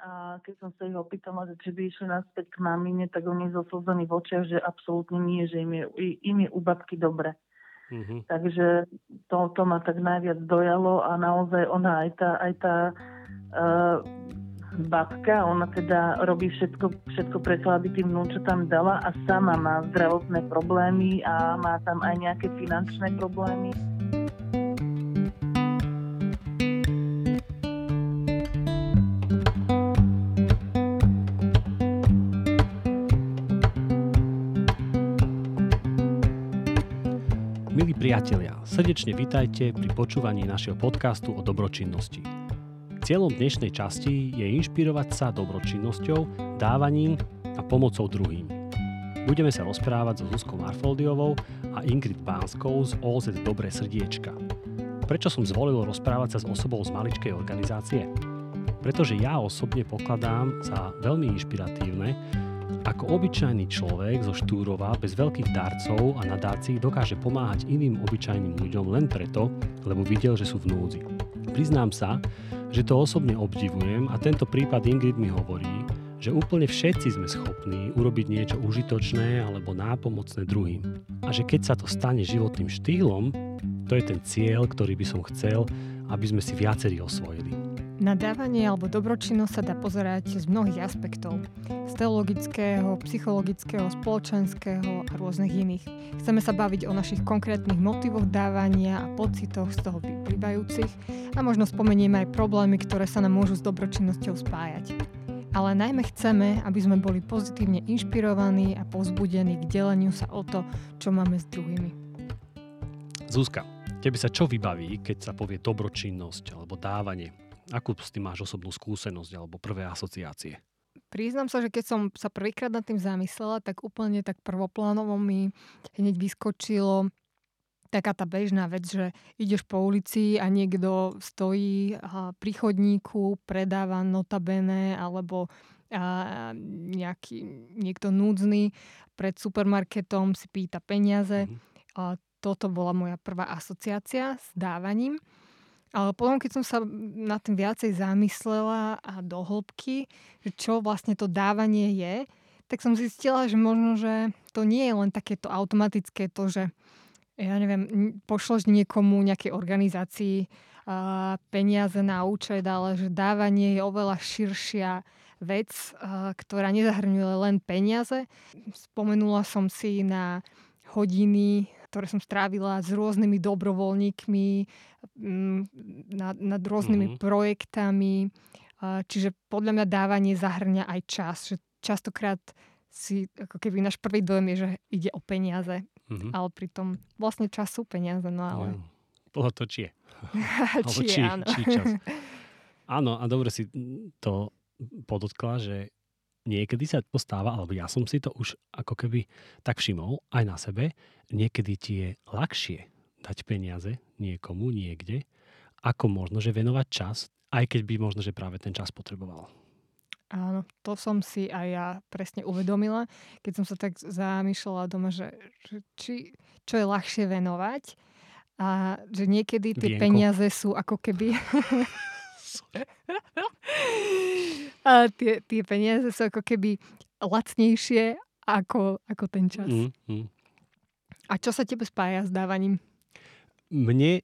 a keď som sa ich opýtala, že či by išli naspäť k mamine, tak oni so slzami v očiach, že absolútne nie, že im je, im je u babky dobre. Mm-hmm. Takže to, to ma tak najviac dojalo a naozaj ona aj tá, aj tá uh, babka, ona teda robí všetko, všetko preto, aby tým vnúčatám dala a sama má zdravotné problémy a má tam aj nejaké finančné problémy. Srdečne vitajte pri počúvaní našeho podcastu o dobročinnosti. Cieľom dnešnej časti je inšpirovať sa dobročinnosťou, dávaním a pomocou druhým. Budeme sa rozprávať so Zuzkou Marfoldiovou a Ingrid Pánskou z OZ Dobré srdiečka. Prečo som zvolil rozprávať sa s osobou z maličkej organizácie? Pretože ja osobne pokladám za veľmi inšpiratívne, ako obyčajný človek zo Štúrova bez veľkých darcov a nadácií dokáže pomáhať iným obyčajným ľuďom len preto, lebo videl, že sú v núdzi. Priznám sa, že to osobne obdivujem a tento prípad Ingrid mi hovorí, že úplne všetci sme schopní urobiť niečo užitočné alebo nápomocné druhým. A že keď sa to stane životným štýlom, to je ten cieľ, ktorý by som chcel, aby sme si viacerí osvojili. Na dávanie alebo dobročinnosť sa dá pozerať z mnohých aspektov. Z teologického, psychologického, spoločenského a rôznych iných. Chceme sa baviť o našich konkrétnych motivoch dávania a pocitoch z toho vyplývajúcich a možno spomenieme aj problémy, ktoré sa nám môžu s dobročinnosťou spájať. Ale najmä chceme, aby sme boli pozitívne inšpirovaní a povzbudení k deleniu sa o to, čo máme s druhými. Zuzka, tebe sa čo vybaví, keď sa povie dobročinnosť alebo dávanie? Akú s tým máš osobnú skúsenosť alebo prvé asociácie? Priznám sa, že keď som sa prvýkrát nad tým zamyslela, tak úplne tak prvoplánovo mi hneď vyskočilo taká tá bežná vec, že ideš po ulici a niekto stojí pri chodníku, predáva notabene alebo a nejaký, niekto núdzny pred supermarketom si pýta peniaze. Mm. A toto bola moja prvá asociácia s dávaním. Ale potom, keď som sa na tým viacej zamyslela a do hĺbky, že čo vlastne to dávanie je, tak som zistila, že možno, že to nie je len takéto automatické to, že ja neviem, pošloš niekomu, nejakej organizácii uh, peniaze na účet, ale že dávanie je oveľa širšia vec, ktorá nezahrňuje len peniaze. Spomenula som si na hodiny ktoré som strávila s rôznymi dobrovoľníkmi, mm, nad, nad rôznymi mm-hmm. projektami. Čiže podľa mňa dávanie zahrňa aj čas. Že častokrát si, ako keby náš prvý dojem je, že ide o peniaze. Mm-hmm. Ale pritom vlastne čas sú peniaze. No ale... Podľa to či je. či, či, áno. či čas. Áno, a dobre si to podotkla, že niekedy sa postáva, alebo ja som si to už ako keby tak všimol aj na sebe, niekedy ti je ľahšie dať peniaze niekomu niekde, ako možno, že venovať čas, aj keď by možno, že práve ten čas potreboval. Áno, to som si aj ja presne uvedomila, keď som sa tak zamýšľala doma, že, že či, čo je ľahšie venovať a že niekedy tie Vienko. peniaze sú ako keby... A tie, tie peniaze sú ako keby lacnejšie ako, ako ten čas. Mm, mm. A čo sa tebe spája s dávaním? Mne,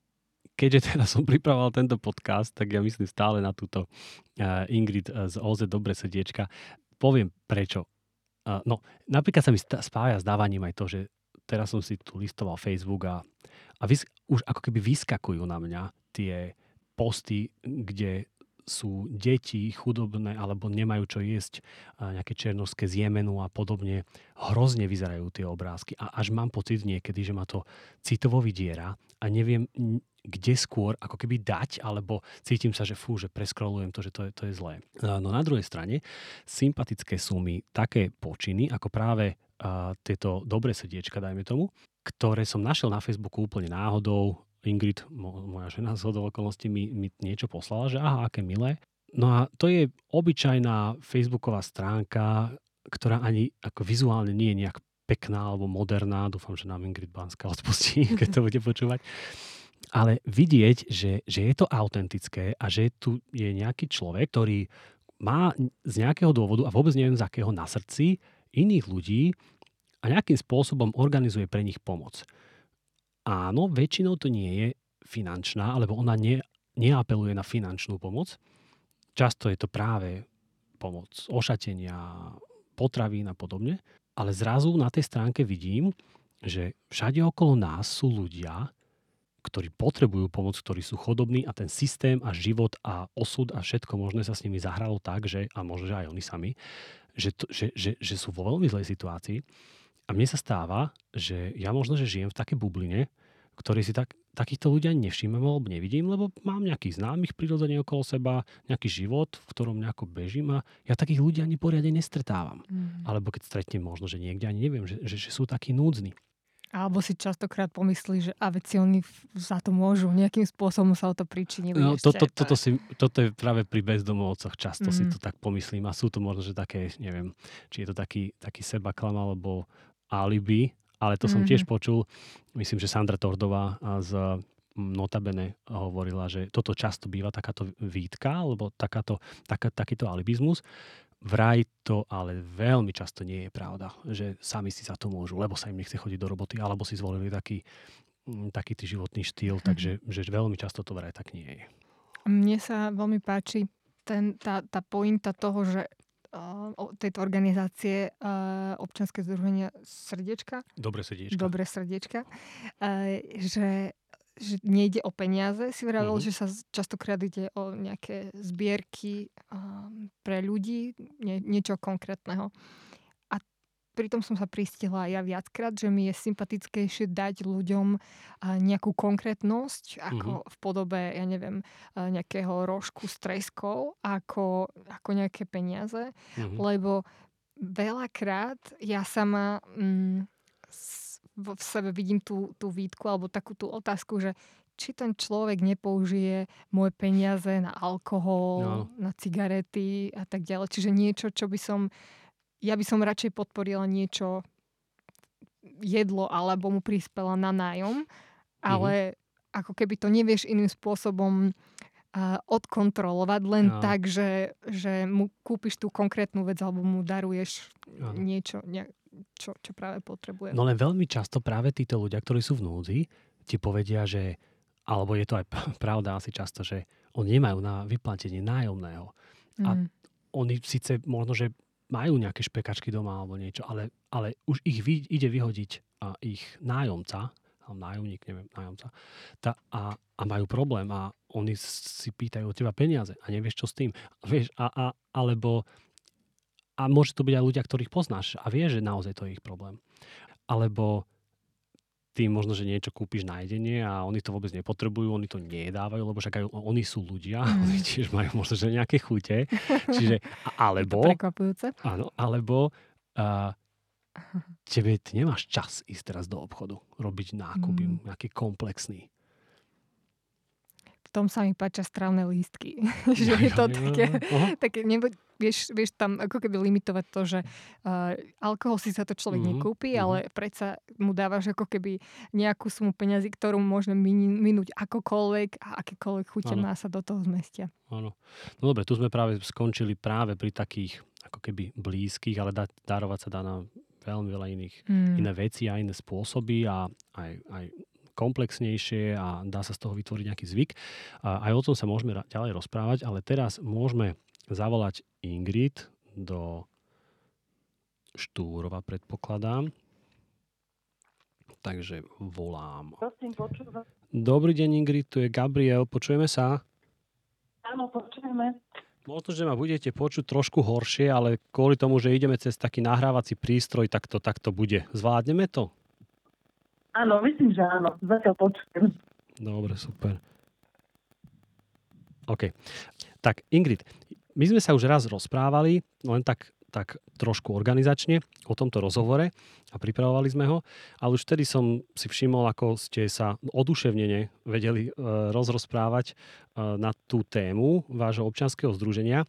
keďže teraz som pripravoval tento podcast, tak ja myslím stále na túto uh, Ingrid z OZ Dobre srdiečka. Poviem prečo. Uh, no, napríklad sa mi spája s dávaním aj to, že teraz som si tu listoval Facebook a, a vys- už ako keby vyskakujú na mňa tie posty, kde sú deti chudobné alebo nemajú čo jesť, nejaké černovské z Jemenu a podobne. Hrozne vyzerajú tie obrázky a až mám pocit niekedy, že ma to citovo vydiera a neviem, kde skôr ako keby dať, alebo cítim sa, že fú, že preskrolujem to, že to je, to je zlé. No na druhej strane, sympatické sú mi také počiny, ako práve uh, tieto dobré srdiečka, dajme tomu, ktoré som našiel na Facebooku úplne náhodou, Ingrid, moja žena z okolností, mi, mi niečo poslala, že aha, aké milé. No a to je obyčajná facebooková stránka, ktorá ani ako vizuálne nie je nejak pekná alebo moderná. Dúfam, že nám Ingrid Banská odpustí, keď to bude počúvať. Ale vidieť, že, že je to autentické a že tu je nejaký človek, ktorý má z nejakého dôvodu, a vôbec neviem z akého, na srdci iných ľudí a nejakým spôsobom organizuje pre nich pomoc. Áno, väčšinou to nie je finančná, alebo ona ne, neapeluje na finančnú pomoc. Často je to práve pomoc ošatenia, potravín a podobne. Ale zrazu na tej stránke vidím, že všade okolo nás sú ľudia, ktorí potrebujú pomoc, ktorí sú chodobní a ten systém a život a osud a všetko možné sa s nimi zahralo tak, že, a možno, že aj oni sami, že, to, že, že, že sú vo veľmi zlej situácii. A mne sa stáva, že ja možno, že žijem v takej bubline, ktorý si tak, takýchto ľudia nevšímam alebo nevidím, lebo mám nejakých známych prirodzene okolo seba, nejaký život, v ktorom nejako bežím a ja takých ľudí ani poriadne nestretávam. Mm. Alebo keď stretnem možno, že niekde ani neviem, že, že, že sú takí núdzni. Alebo si častokrát pomyslí, že a veci oni za to môžu, nejakým spôsobom sa o to pričinili. No, to, to, toto, si, toto je práve pri bezdomovcoch, často mm. si to tak pomyslím a sú to možno, že také, neviem, či je to taký, taký sebaklam alebo alibi, ale to som mm-hmm. tiež počul, myslím, že Sandra Tordová z Notabene hovorila, že toto často býva takáto výtka, alebo takáto, taká, takýto alibizmus. Vraj to ale veľmi často nie je pravda, že sami si za to môžu, lebo sa im nechce chodiť do roboty, alebo si zvolili taký, mm, taký tý životný štýl, mm-hmm. takže že veľmi často to vraj tak nie je. Mne sa veľmi páči ten, tá, tá pointa toho, že tejto organizácie uh, občanské združenia Srdiečka. Dobre srdiečka. Dobre srdiečka. Uh, že že nejde o peniaze, si vravel, mm-hmm. že sa častokrát ide o nejaké zbierky um, pre ľudí, nie, niečo konkrétneho. Pritom som sa pristihla ja viackrát, že mi je sympatickejšie dať ľuďom nejakú konkrétnosť, ako mm-hmm. v podobe, ja neviem, nejakého rožku s treskou, ako, ako nejaké peniaze, mm-hmm. lebo veľakrát ja sama... Mm, v sebe vidím tú, tú výtku alebo takú tú otázku, že či ten človek nepoužije moje peniaze na alkohol, no. na cigarety a tak ďalej. Čiže niečo, čo by som... Ja by som radšej podporila niečo jedlo alebo mu prispela na nájom, ale mm-hmm. ako keby to nevieš iným spôsobom uh, odkontrolovať len no. tak, že, že mu kúpiš tú konkrétnu vec alebo mu daruješ no. niečo, ne, čo, čo práve potrebuje. No len veľmi často práve títo ľudia, ktorí sú v núdzi, ti povedia, že, alebo je to aj pravda asi často, že oni nemajú na vyplatenie nájomného. Mm. A oni síce možno, že majú nejaké špekačky doma alebo niečo, ale, ale už ich vy, ide vyhodiť a ich nájomca, nájomník, neviem, nájomca, tá, a, a majú problém a oni si pýtajú od teba peniaze a nevieš, čo s tým. Vieš, a, a, alebo a môže to byť aj ľudia, ktorých poznáš a vieš, že naozaj to je ich problém. Alebo ty možno, že niečo kúpiš na jedenie a oni to vôbec nepotrebujú, oni to nedávajú, lebo však aj oni sú ľudia, mm. oni tiež majú možno, že nejaké chute. Čiže, alebo... Prekvapujúce. Áno, alebo uh, tebe, ty nemáš čas ísť teraz do obchodu, robiť nákupy, mm. nejaký komplexný tom sa mi páčia strávne lístky. že je to také, také nebo, vieš, vieš tam ako keby limitovať to, že uh, alkohol si sa to človek mm-hmm. nekúpi, mm-hmm. ale predsa mu dávaš ako keby nejakú sumu peňazí, ktorú môžeme min- minúť akokoľvek a akékoľvek chute má sa do toho zmestia. Áno. No dobre, tu sme práve skončili práve pri takých ako keby blízkych, ale da- darovať sa dá na veľmi veľa iných mm. iné veci a iné spôsoby a aj, aj komplexnejšie a dá sa z toho vytvoriť nejaký zvyk. A aj o tom sa môžeme ďalej rozprávať, ale teraz môžeme zavolať Ingrid do Štúrova, predpokladám. Takže volám. Prosím. Dobrý deň, Ingrid, tu je Gabriel. Počujeme sa? Áno, počujeme. Možno, že ma budete počuť trošku horšie, ale kvôli tomu, že ideme cez taký nahrávací prístroj, tak to, tak to bude. Zvládneme to? Áno, myslím, že áno. Zatiaľ počujem. Dobre, super. OK. Tak Ingrid, my sme sa už raz rozprávali, len tak, tak trošku organizačne o tomto rozhovore a pripravovali sme ho, ale už vtedy som si všimol, ako ste sa oduševnene vedeli e, rozrozprávať e, na tú tému vášho občanského združenia.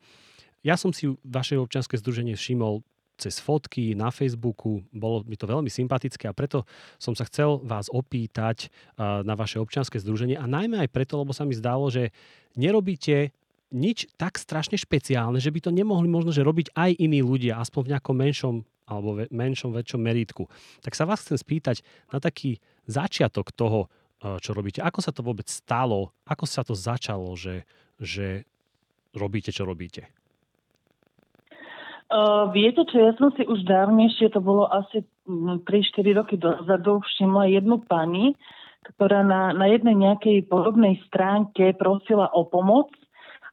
Ja som si vaše občianske združenie všimol cez fotky na Facebooku. Bolo mi to veľmi sympatické a preto som sa chcel vás opýtať na vaše občianske združenie a najmä aj preto, lebo sa mi zdalo, že nerobíte nič tak strašne špeciálne, že by to nemohli možno, že robiť aj iní ľudia, aspoň v nejakom menšom alebo ve, menšom, väčšom meritku. Tak sa vás chcem spýtať na taký začiatok toho, e, čo robíte. Ako sa to vôbec stalo? Ako sa to začalo, že, že robíte, čo robíte? Uh, viete čo, ja som si už dávnejšie, to bolo asi 3-4 roky dozadu, všimla jednu pani, ktorá na, na jednej nejakej podobnej stránke prosila o pomoc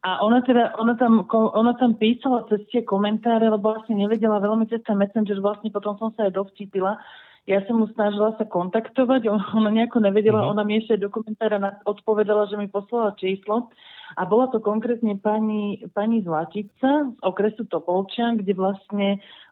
a ona teda, ona tam, ona tam písala cez tie komentáre, lebo vlastne nevedela veľmi cez ten messenger, vlastne potom som sa aj dovtipila. Ja som mu snažila sa kontaktovať, ona nejako nevedela, uh-huh. ona mi ešte do komentára odpovedala, že mi poslala číslo a bola to konkrétne pani, pani Zlatica z okresu Topolčan, kde vlastne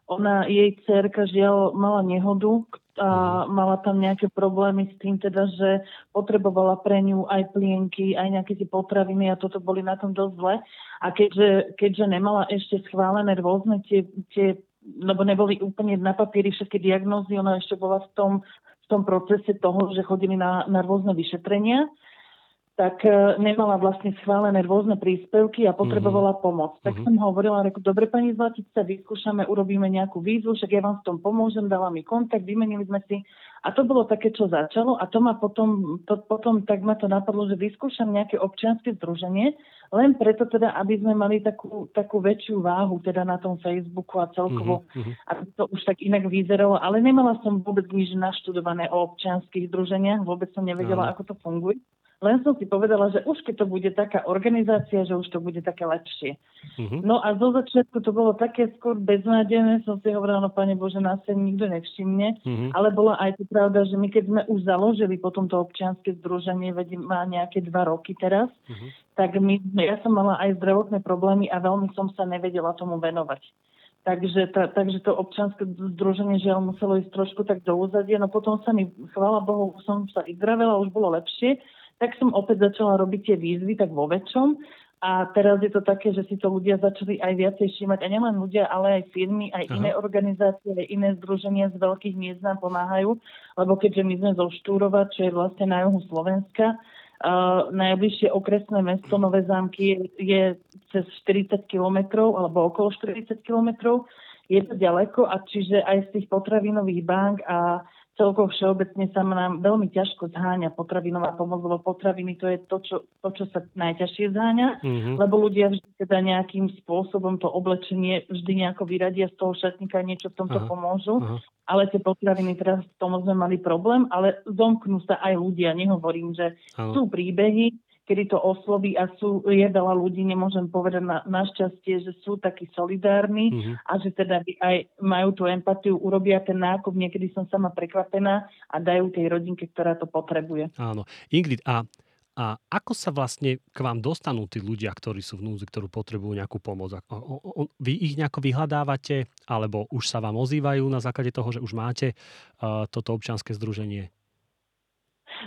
ona, jej dcerka žiaľ mala nehodu a mhm. mala tam nejaké problémy s tým, teda, že potrebovala pre ňu aj plienky, aj nejaké tie potraviny a toto boli na tom dosť zle. A keďže, keďže nemala ešte schválené rôzne tie, tie lebo neboli úplne na papieri všetky diagnózy, ona ešte bola v tom, v tom procese toho, že chodili na, na rôzne vyšetrenia, tak e, nemala vlastne schválené rôzne príspevky a potrebovala mm-hmm. pomoc. Tak mm-hmm. som hovorila, reku, dobre pani Zlatica, vyskúšame, urobíme nejakú výzvu, však ja vám v tom pomôžem, dala mi kontakt, vymenili sme si. A to bolo také, čo začalo a to ma potom, to, potom tak ma to napadlo, že vyskúšam nejaké občianske združenie, len preto teda, aby sme mali takú, takú väčšiu váhu teda na tom Facebooku a celkovo, mm-hmm. aby to už tak inak vyzeralo. Ale nemala som vôbec nič naštudované o občianských združeniach, vôbec som nevedela, mm-hmm. ako to funguje. Len som si povedala, že už keď to bude taká organizácia, že už to bude také lepšie. Uh-huh. No a zo začiatku to bolo také skôr beznádejné, som si hovorila, no Pane Bože, nás sa nikto nevšimne, uh-huh. ale bola aj to pravda, že my keď sme už založili potom to občianske združenie, veď má nejaké dva roky teraz, uh-huh. tak my, ja som mala aj zdravotné problémy a veľmi som sa nevedela tomu venovať. Takže, ta, takže to občanské združenie žiaľ muselo ísť trošku tak do úzadia, no potom sa mi, chvála Bohu, som sa vyzdravila, už bolo lepšie, tak som opäť začala robiť tie výzvy tak vo väčšom. A teraz je to také, že si to ľudia začali aj viacej všímať. A nielen ľudia, ale aj firmy, aj Aha. iné organizácie, aj iné združenia z veľkých miest nám pomáhajú. Lebo keďže my sme zo Štúrova, čo je vlastne na juhu Slovenska, uh, najbližšie okresné mesto Nové zámky je, je cez 40 kilometrov, alebo okolo 40 kilometrov. Je to ďaleko a čiže aj z tých potravinových bank a celkovo všeobecne sa nám veľmi ťažko zháňa potravinová pomoc, lebo potraviny to je to, čo, to, čo sa najťažšie zháňa, mm-hmm. lebo ľudia vždy teda nejakým spôsobom to oblečenie vždy nejako vyradia z toho šatníka, niečo v tomto aha, pomôžu. Aha. Ale tie potraviny teraz v tom sme mali problém, ale zomknú sa aj ľudia. Nehovorím, že aha. sú príbehy, kedy to osloví a sú, je veľa ľudí, nemôžem povedať na, našťastie, že sú takí solidárni mm-hmm. a že teda aj majú tú empatiu, urobia ten nákup, niekedy som sama prekvapená a dajú tej rodinke, ktorá to potrebuje. Áno. Ingrid, a, a ako sa vlastne k vám dostanú tí ľudia, ktorí sú v núzi, ktorú potrebujú nejakú pomoc? Vy ich nejako vyhľadávate, alebo už sa vám ozývajú na základe toho, že už máte uh, toto občianske združenie?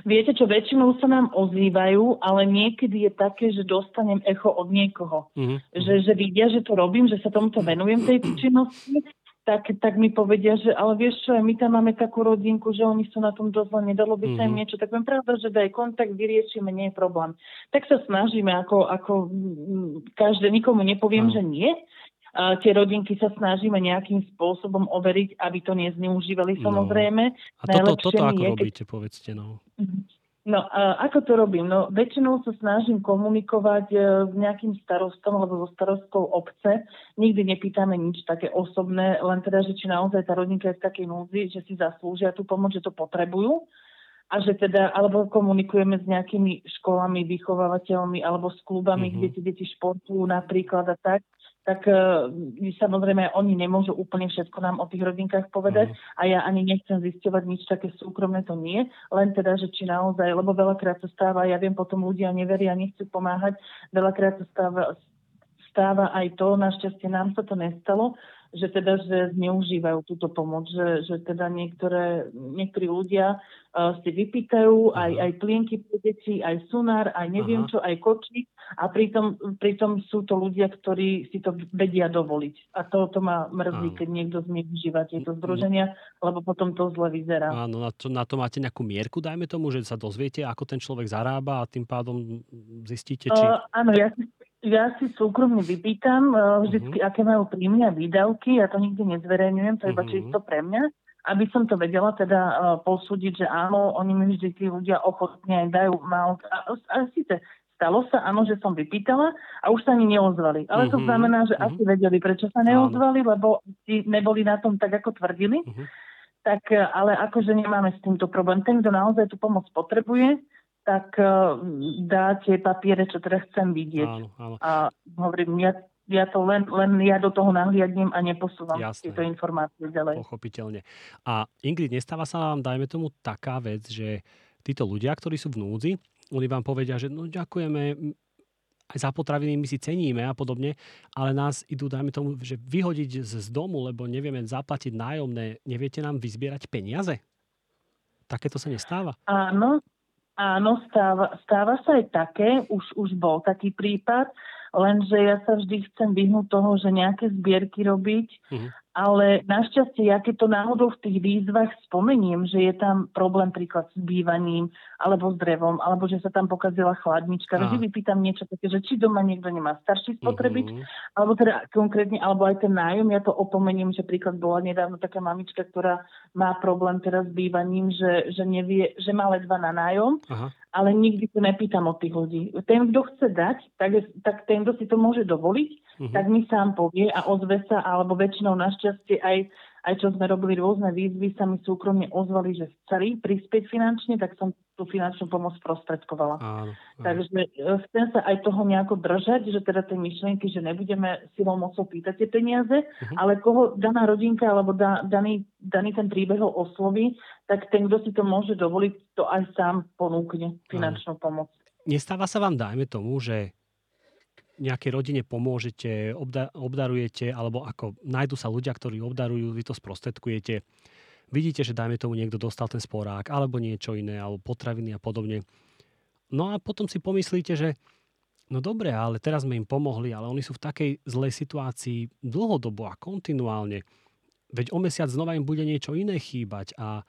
Viete čo, väčšinou sa nám ozývajú, ale niekedy je také, že dostanem echo od niekoho. Uh-huh. Že, že vidia, že to robím, že sa tomuto venujem tej činnosti, tak, tak mi povedia, že ale vieš čo, my tam máme takú rodinku, že oni sú na tom dosť nedalo by sa im niečo, tak viem pravda, že daj kontakt, vyriešime, nie je problém. Tak sa snažíme, ako, ako každé, nikomu nepoviem, uh-huh. že nie, tie rodinky sa snažíme nejakým spôsobom overiť, aby to nezneužívali no. samozrejme. A toto, toto ako je, robíte, keď... povedzte. No. No, a ako to robím? No, väčšinou sa snažím komunikovať e, s nejakým starostom alebo so starostkou obce. Nikdy nepýtame nič také osobné, len teda, že či naozaj tá rodinka je v takej núzi, že si zaslúžia tú pomoc, že to potrebujú a že teda, alebo komunikujeme s nejakými školami, vychovávateľmi alebo s klubami, mm-hmm. kde tie deti športujú napríklad a tak tak uh, samozrejme oni nemôžu úplne všetko nám o tých rodinkách povedať uh-huh. a ja ani nechcem zisťovať nič také súkromné, to nie, len teda, že či naozaj, lebo veľakrát sa stáva, ja viem, potom ľudia neveria, nechcú pomáhať, veľakrát sa stáva, stáva aj to, našťastie nám sa to nestalo, že teda, že zneužívajú túto pomoc, že, že teda niektoré, niektorí ľudia uh, si vypýtajú aj, aj plienky pre deti, aj sunár, aj neviem Aha. čo, aj kočík a pritom, pritom sú to ľudia, ktorí si to vedia dovoliť. A to, to ma mrzí, Áno. keď niekto zneužíva tieto združenia, lebo potom to zle vyzerá. Áno, na to, na to máte nejakú mierku, dajme tomu, že sa dozviete, ako ten človek zarába a tým pádom zistíte, či... Uh, áno, ja, ja si súkromne vypýtam vždycky, uh-huh. aké majú príjmy a výdavky. Ja to nikdy nezverejňujem, to je iba uh-huh. čisto pre mňa. Aby som to vedela teda uh, posúdiť, že áno, oni mi vždy tí ľudia ochotne aj dajú mal. A, a síce stalo sa, áno, že som vypýtala a už sa ani neozvali. Ale uh-huh. to znamená, že uh-huh. asi vedeli, prečo sa neozvali, áno. lebo si neboli na tom tak, ako tvrdili. Uh-huh. Tak ale akože nemáme s týmto problém. Ten, kto naozaj tú pomoc potrebuje, tak uh, dá tie papiere, čo teda chcem vidieť. Áno, áno. A hovorím, ja, ja to len, len ja do toho nahliadnem a neposúvam Jasné. tieto informácie ďalej. Pochopiteľne. A Ingrid, nestáva sa vám, dajme tomu, taká vec, že títo ľudia, ktorí sú v núdzi, oni vám povedia, že no ďakujeme, aj za potraviny my si ceníme a podobne, ale nás idú, dajme tomu, že vyhodiť z, z domu, lebo nevieme zaplatiť nájomné, neviete nám vyzbierať peniaze? Takéto sa nestáva? Áno, Áno, stáva, stáva sa aj také, už, už bol taký prípad, lenže ja sa vždy chcem vyhnúť toho, že nejaké zbierky robiť uh-huh ale našťastie, ja keď to náhodou v tých výzvach spomeniem, že je tam problém príklad s bývaním, alebo s drevom, alebo že sa tam pokazila chladnička, vždy vypýtam niečo také, že či doma niekto nemá starší spotrebič, mm-hmm. alebo teda konkrétne, alebo aj ten nájom, ja to opomeniem, že príklad bola nedávno taká mamička, ktorá má problém teraz s bývaním, že, že nevie, že má ledva na nájom, Aha. Ale nikdy sa nepýtam od tých ľudí. Ten, kto chce dať, tak, tak ten, kto si to môže dovoliť, uh-huh. tak mi sám povie a ozve sa, alebo väčšinou našťastie aj, aj čo sme robili rôzne výzvy, sa mi súkromne ozvali, že chceli prispieť finančne, tak som tú finančnú pomoc prostredkovala. Áno, áno. Takže e, chcem sa aj toho nejako držať, že teda tie myšlienky, že nebudeme silou mocou pýtať tie peniaze, uh-huh. ale koho daná rodinka alebo da, daný, daný ten príbeh osloví, tak ten, kto si to môže dovoliť, to aj sám ponúkne finančnú áno. pomoc. Nestáva sa vám, dajme tomu, že nejakej rodine pomôžete, obda- obdarujete, alebo ako nájdu sa ľudia, ktorí obdarujú, vy to sprostredkujete. Vidíte, že dajme tomu niekto dostal ten sporák, alebo niečo iné, alebo potraviny a podobne. No a potom si pomyslíte, že no dobre, ale teraz sme im pomohli, ale oni sú v takej zlej situácii dlhodobo a kontinuálne. Veď o mesiac znova im bude niečo iné chýbať a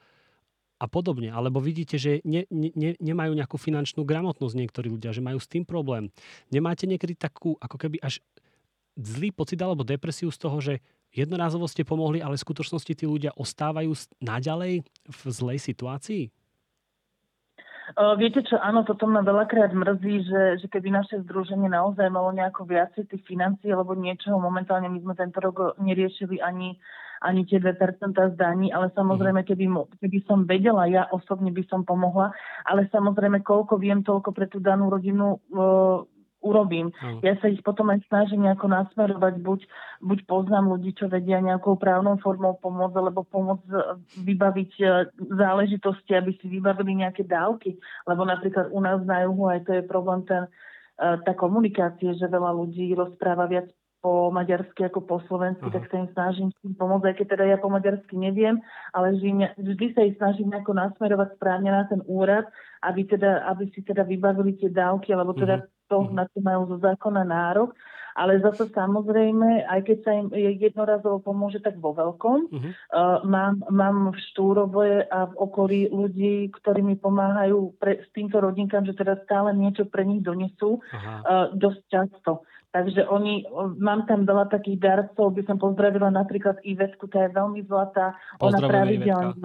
a podobne. Alebo vidíte, že ne, ne, nemajú nejakú finančnú gramotnosť niektorí ľudia, že majú s tým problém. Nemáte niekedy takú, ako keby až zlý pocit alebo depresiu z toho, že jednorázovo ste pomohli, ale v skutočnosti tí ľudia ostávajú naďalej v zlej situácii? Viete čo, áno, toto ma veľakrát mrzí, že, že keby naše združenie naozaj malo nejako viacej tých financií alebo niečoho, momentálne my sme tento rok neriešili ani ani tie 2% zdaní, ale samozrejme, mhm. keby, keby som vedela, ja osobne by som pomohla, ale samozrejme, koľko viem, toľko pre tú danú rodinu urobím. Mm. Ja sa ich potom aj snažím nejako nasmerovať, buď, buď poznám ľudí, čo vedia nejakou právnou formou pomôcť, alebo pomôcť e, vybaviť e, záležitosti, aby si vybavili nejaké dávky. Lebo napríklad u nás na juhu aj to je problém ten, tá komunikácie, že veľa ľudí rozpráva viac po maďarsky ako po slovensky, uh-huh. tak sa im snažím tým pomôcť, aj keď teda ja po maďarsky neviem, ale vždy, vždy sa ich snažím nejako nasmerovať správne na ten úrad, aby, teda, aby si teda vybavili tie dávky, alebo teda uh-huh. To, na čo majú zo zákona nárok. Ale zase samozrejme, aj keď sa im jednorazovo pomôže, tak vo veľkom. Uh-huh. Uh, mám, mám v Štúrove a v okolí ľudí, ktorí mi pomáhajú pre, s týmto rodinkám, že teda stále niečo pre nich donesú uh, dosť často. Takže oni, mám tam veľa takých darcov, by som pozdravila napríklad Ivetku, tá je veľmi zlatá. Ona pravidelne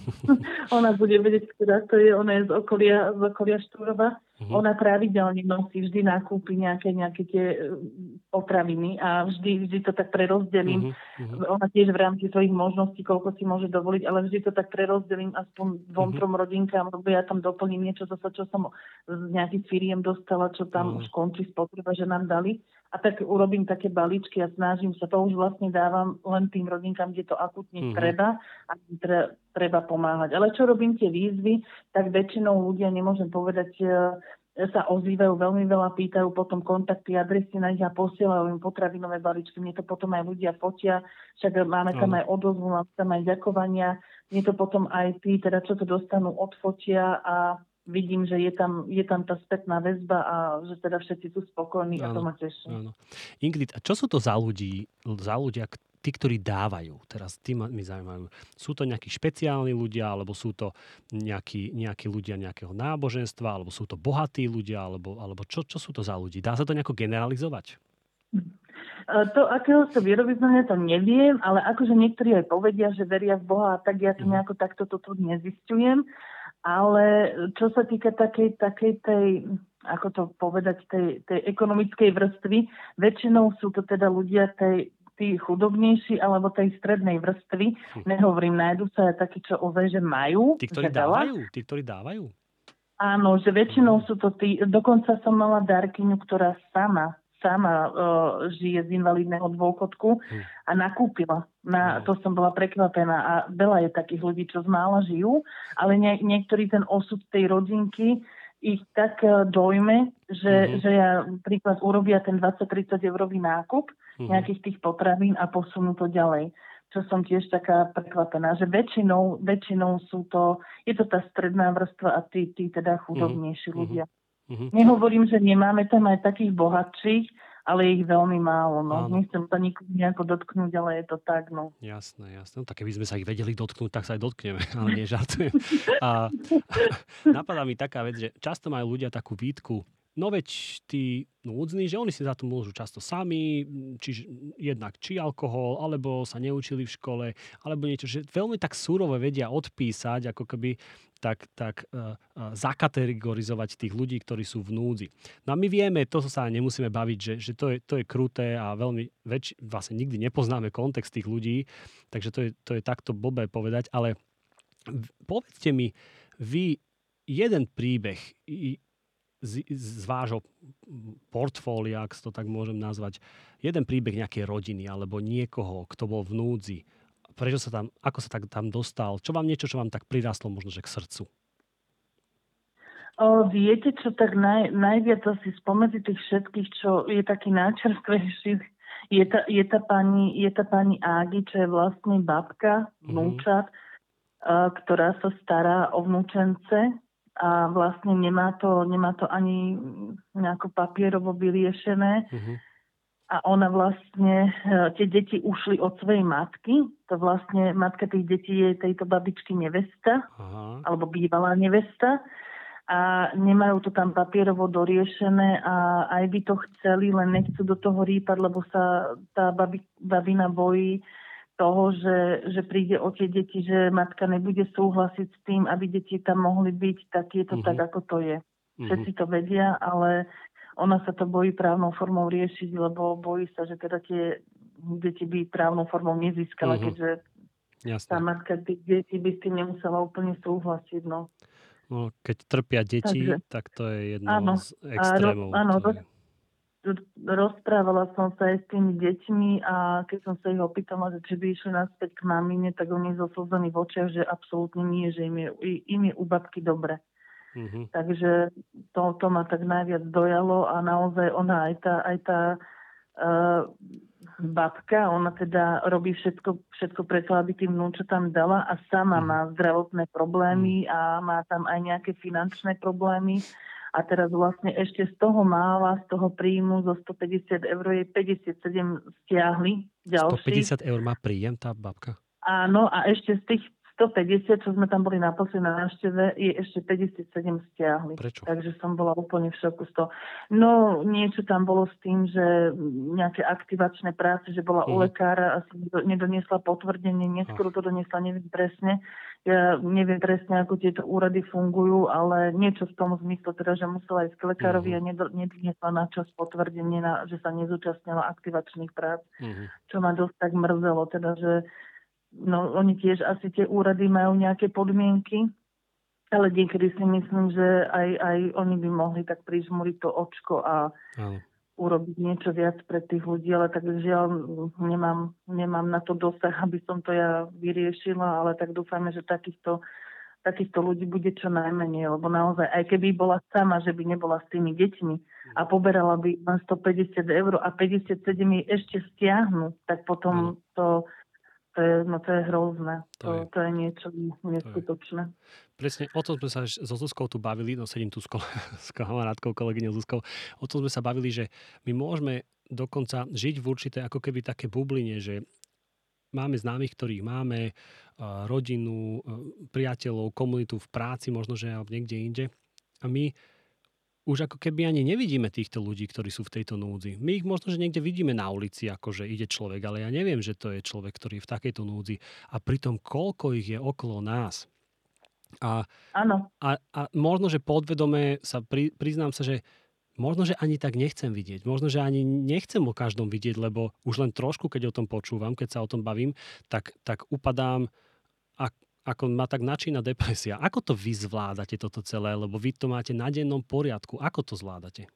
ona bude vedieť, ktorá to je, ona je z okolia, z okolia Štúrova. Uh-huh. Ona pravidelne nosí, vždy nakúpi nejaké, nejaké tie e, potraviny a vždy, vždy to tak prerozdelím. Uh-huh. Ona tiež v rámci svojich možností, koľko si môže dovoliť, ale vždy to tak prerozdelím aspoň dvom, uh-huh. trom rodinkám, lebo ja tam doplním niečo zase, čo som z nejakých firiem dostala, čo tam uh-huh. už končí spotreba, že nám dali a tak urobím také balíčky a snažím sa, to už vlastne dávam len tým rodinkám, kde to akutne mm-hmm. treba a tre, treba pomáhať. Ale čo robím tie výzvy, tak väčšinou ľudia, nemôžem povedať, e, sa ozývajú, veľmi veľa pýtajú potom kontakty, adresy na nich a posielajú im potravinové balíčky. Mne to potom aj ľudia fotia, však máme tam aj odozvu, máme tam aj ďakovania. Mne to potom aj tí, teda čo to dostanú, odfotia a vidím, že je tam, je tam tá spätná väzba a že teda všetci sú spokojní áno, a to ma teší. Áno. Ingrid, a čo sú to za ľudí, za ľudia, tí, ktorí dávajú. Teraz tí ma, mi zaujímajú. Sú to nejakí špeciálni ľudia, alebo sú to nejakí, nejakí ľudia nejakého náboženstva, alebo sú to bohatí ľudia, alebo, alebo čo, čo sú to za ľudí? Dá sa to nejako generalizovať? To, akého sa vierovýznania, to neviem, ale akože niektorí aj povedia, že veria v Boha, tak ja to mhm. nejako takto toto nezistujem. Ale čo sa týka takej, takej tej, ako to povedať, tej, tej ekonomickej vrstvy, väčšinou sú to teda ľudia tej, tí chudobnejší alebo tej strednej vrstvy. Hm. Nehovorím, nájdu sa aj takí, čo ove, že majú. Tí, ktorí dávajú? Tí, ktorí dávajú? Áno, že väčšinou sú to tí, dokonca som mala darkyňu, ktorá sama sama uh, žije z invalidného dôchodku hm. a nakúpila. Na, to som bola prekvapená a veľa je takých ľudí, čo z mála žijú, ale nie, niektorý ten osud tej rodinky ich tak uh, dojme, že, mm-hmm. že ja príklad urobia ten 20-30 eurový nákup mm-hmm. nejakých tých potravín a posunú to ďalej čo som tiež taká prekvapená, že väčšinou, väčšinou sú to, je to tá stredná vrstva a tí, tí teda chudobnejší mm-hmm. ľudia. Mm-hmm. Nehovorím, že nemáme tam aj takých bohatších, ale je ich veľmi málo. No. Nechcem sa nikomu nejako dotknúť, ale je to tak. No. Jasné, jasné. No, tak keby sme sa ich vedeli dotknúť, tak sa aj dotkneme, ale nežartujem. A napadá mi taká vec, že často majú ľudia takú výtku, no veď tí núdzny, že oni si za to môžu často sami, čiže jednak či alkohol, alebo sa neučili v škole, alebo niečo, že veľmi tak súrovo vedia odpísať, ako keby tak, tak uh, uh, zakategorizovať tých ľudí, ktorí sú v núdzi. No a my vieme, to sa nemusíme baviť, že, že to, je, to je kruté a veľmi väč, vlastne nikdy nepoznáme kontext tých ľudí, takže to je, to je takto blbé povedať, ale povedzte mi, vy jeden príbeh z, z vášho portfólia, ak to tak môžem nazvať, jeden príbeh nejakej rodiny alebo niekoho, kto bol v núdzi, prečo sa tam, ako sa tak tam dostal? Čo vám niečo, čo vám tak prirastlo možno, že k srdcu? O, viete, čo tak naj, najviac asi spomedzi tých všetkých, čo je taký náčerstvejší, je tá, je tá, pani, je tá pani Ági, čo je vlastne babka, mhm. vnúčat, mm-hmm. ktorá sa stará o vnúčence a vlastne nemá to, nemá to ani nejako papierovo vyriešené. Mm-hmm a ona vlastne, e, tie deti ušli od svojej matky, to vlastne matka tých detí je tejto babičky nevesta, Aha. alebo bývalá nevesta a nemajú to tam papierovo doriešené a aj by to chceli, len nechcú do toho rýpať, lebo sa tá babi, babina bojí toho, že, že príde o tie deti, že matka nebude súhlasiť s tým, aby deti tam mohli byť, tak je to uh-huh. tak, ako to je. Všetci to vedia, ale ona sa to bojí právnou formou riešiť, lebo bojí sa, že teda tie deti by právnou formou nezískala, uh-huh. keďže Jasne. tá matka tých detí by s tým nemusela úplne súhlasiť. No. No, keď trpia deti, Takže, tak to je jedno áno, z extrémov. Áno, roz, rozprávala som sa aj s tými deťmi a keď som sa ich opýtala, že či by išli naspäť k mamine, tak oni zo slzami v očiach, že absolútne nie, že im je, im je u babky dobre. Mm-hmm. Takže to, to ma tak najviac dojalo a naozaj ona aj tá, aj tá uh, babka, ona teda robí všetko, všetko preto, aby tým vnúčatám dala a sama mm-hmm. má zdravotné problémy mm-hmm. a má tam aj nejaké finančné problémy a teraz vlastne ešte z toho mála, z toho príjmu zo 150 eur je 57 stiahli ďalší. 150 eur má príjem tá babka? Áno, a ešte z tých 150, čo sme tam boli na návšteve, je ešte 57 stiahli. Prečo? Takže som bola úplne v šoku z toho. No, niečo tam bolo s tým, že nejaké aktivačné práce, že bola mm. u mhm. lekára a nedoniesla potvrdenie, neskôr to doniesla, neviem presne. Ja neviem presne, ako tieto úrady fungujú, ale niečo v tom zmysle, teda, že musela ísť k lekárovi mm. a nedoniesla na čas potvrdenie, na, že sa nezúčastnila aktivačných prác, mm. čo ma dosť tak mrzelo, teda, že no oni tiež asi tie úrady majú nejaké podmienky, ale niekedy si myslím, že aj, aj oni by mohli tak prižmúriť to očko a Áno. Urobiť niečo viac pre tých ľudí, ale tak žiaľ nemám, nemám na to dosah, aby som to ja vyriešila, ale tak dúfame, že takýchto takýchto ľudí bude čo najmenej, lebo naozaj, aj keby bola sama, že by nebola s tými deťmi a poberala by len 150 eur a 57 jej ešte stiahnu, tak potom to to je, no to je hrozné. To, to, je, to je niečo neskutočné. Presne, o tom sme sa so Zuzkou tu bavili, no sedím tu s, ko- s kamarátkou, kolegyňou Zuzkou, o tom sme sa bavili, že my môžeme dokonca žiť v určitej ako keby také bubline, že máme známych, ktorých máme, rodinu, priateľov, komunitu v práci, možno, že niekde inde. A my už ako keby ani nevidíme týchto ľudí, ktorí sú v tejto núdzi. My ich možno, že niekde vidíme na ulici, ako že ide človek, ale ja neviem, že to je človek, ktorý je v takejto núdzi. A pritom koľko ich je okolo nás. A, Áno. a, a možno, že podvedome sa pri, priznám sa, že možno, že ani tak nechcem vidieť. Možno, že ani nechcem o každom vidieť, lebo už len trošku, keď o tom počúvam, keď sa o tom bavím, tak, tak upadám a ako ma tak načína depresia. Ako to vy zvládate toto celé? Lebo vy to máte na dennom poriadku. Ako to zvládate?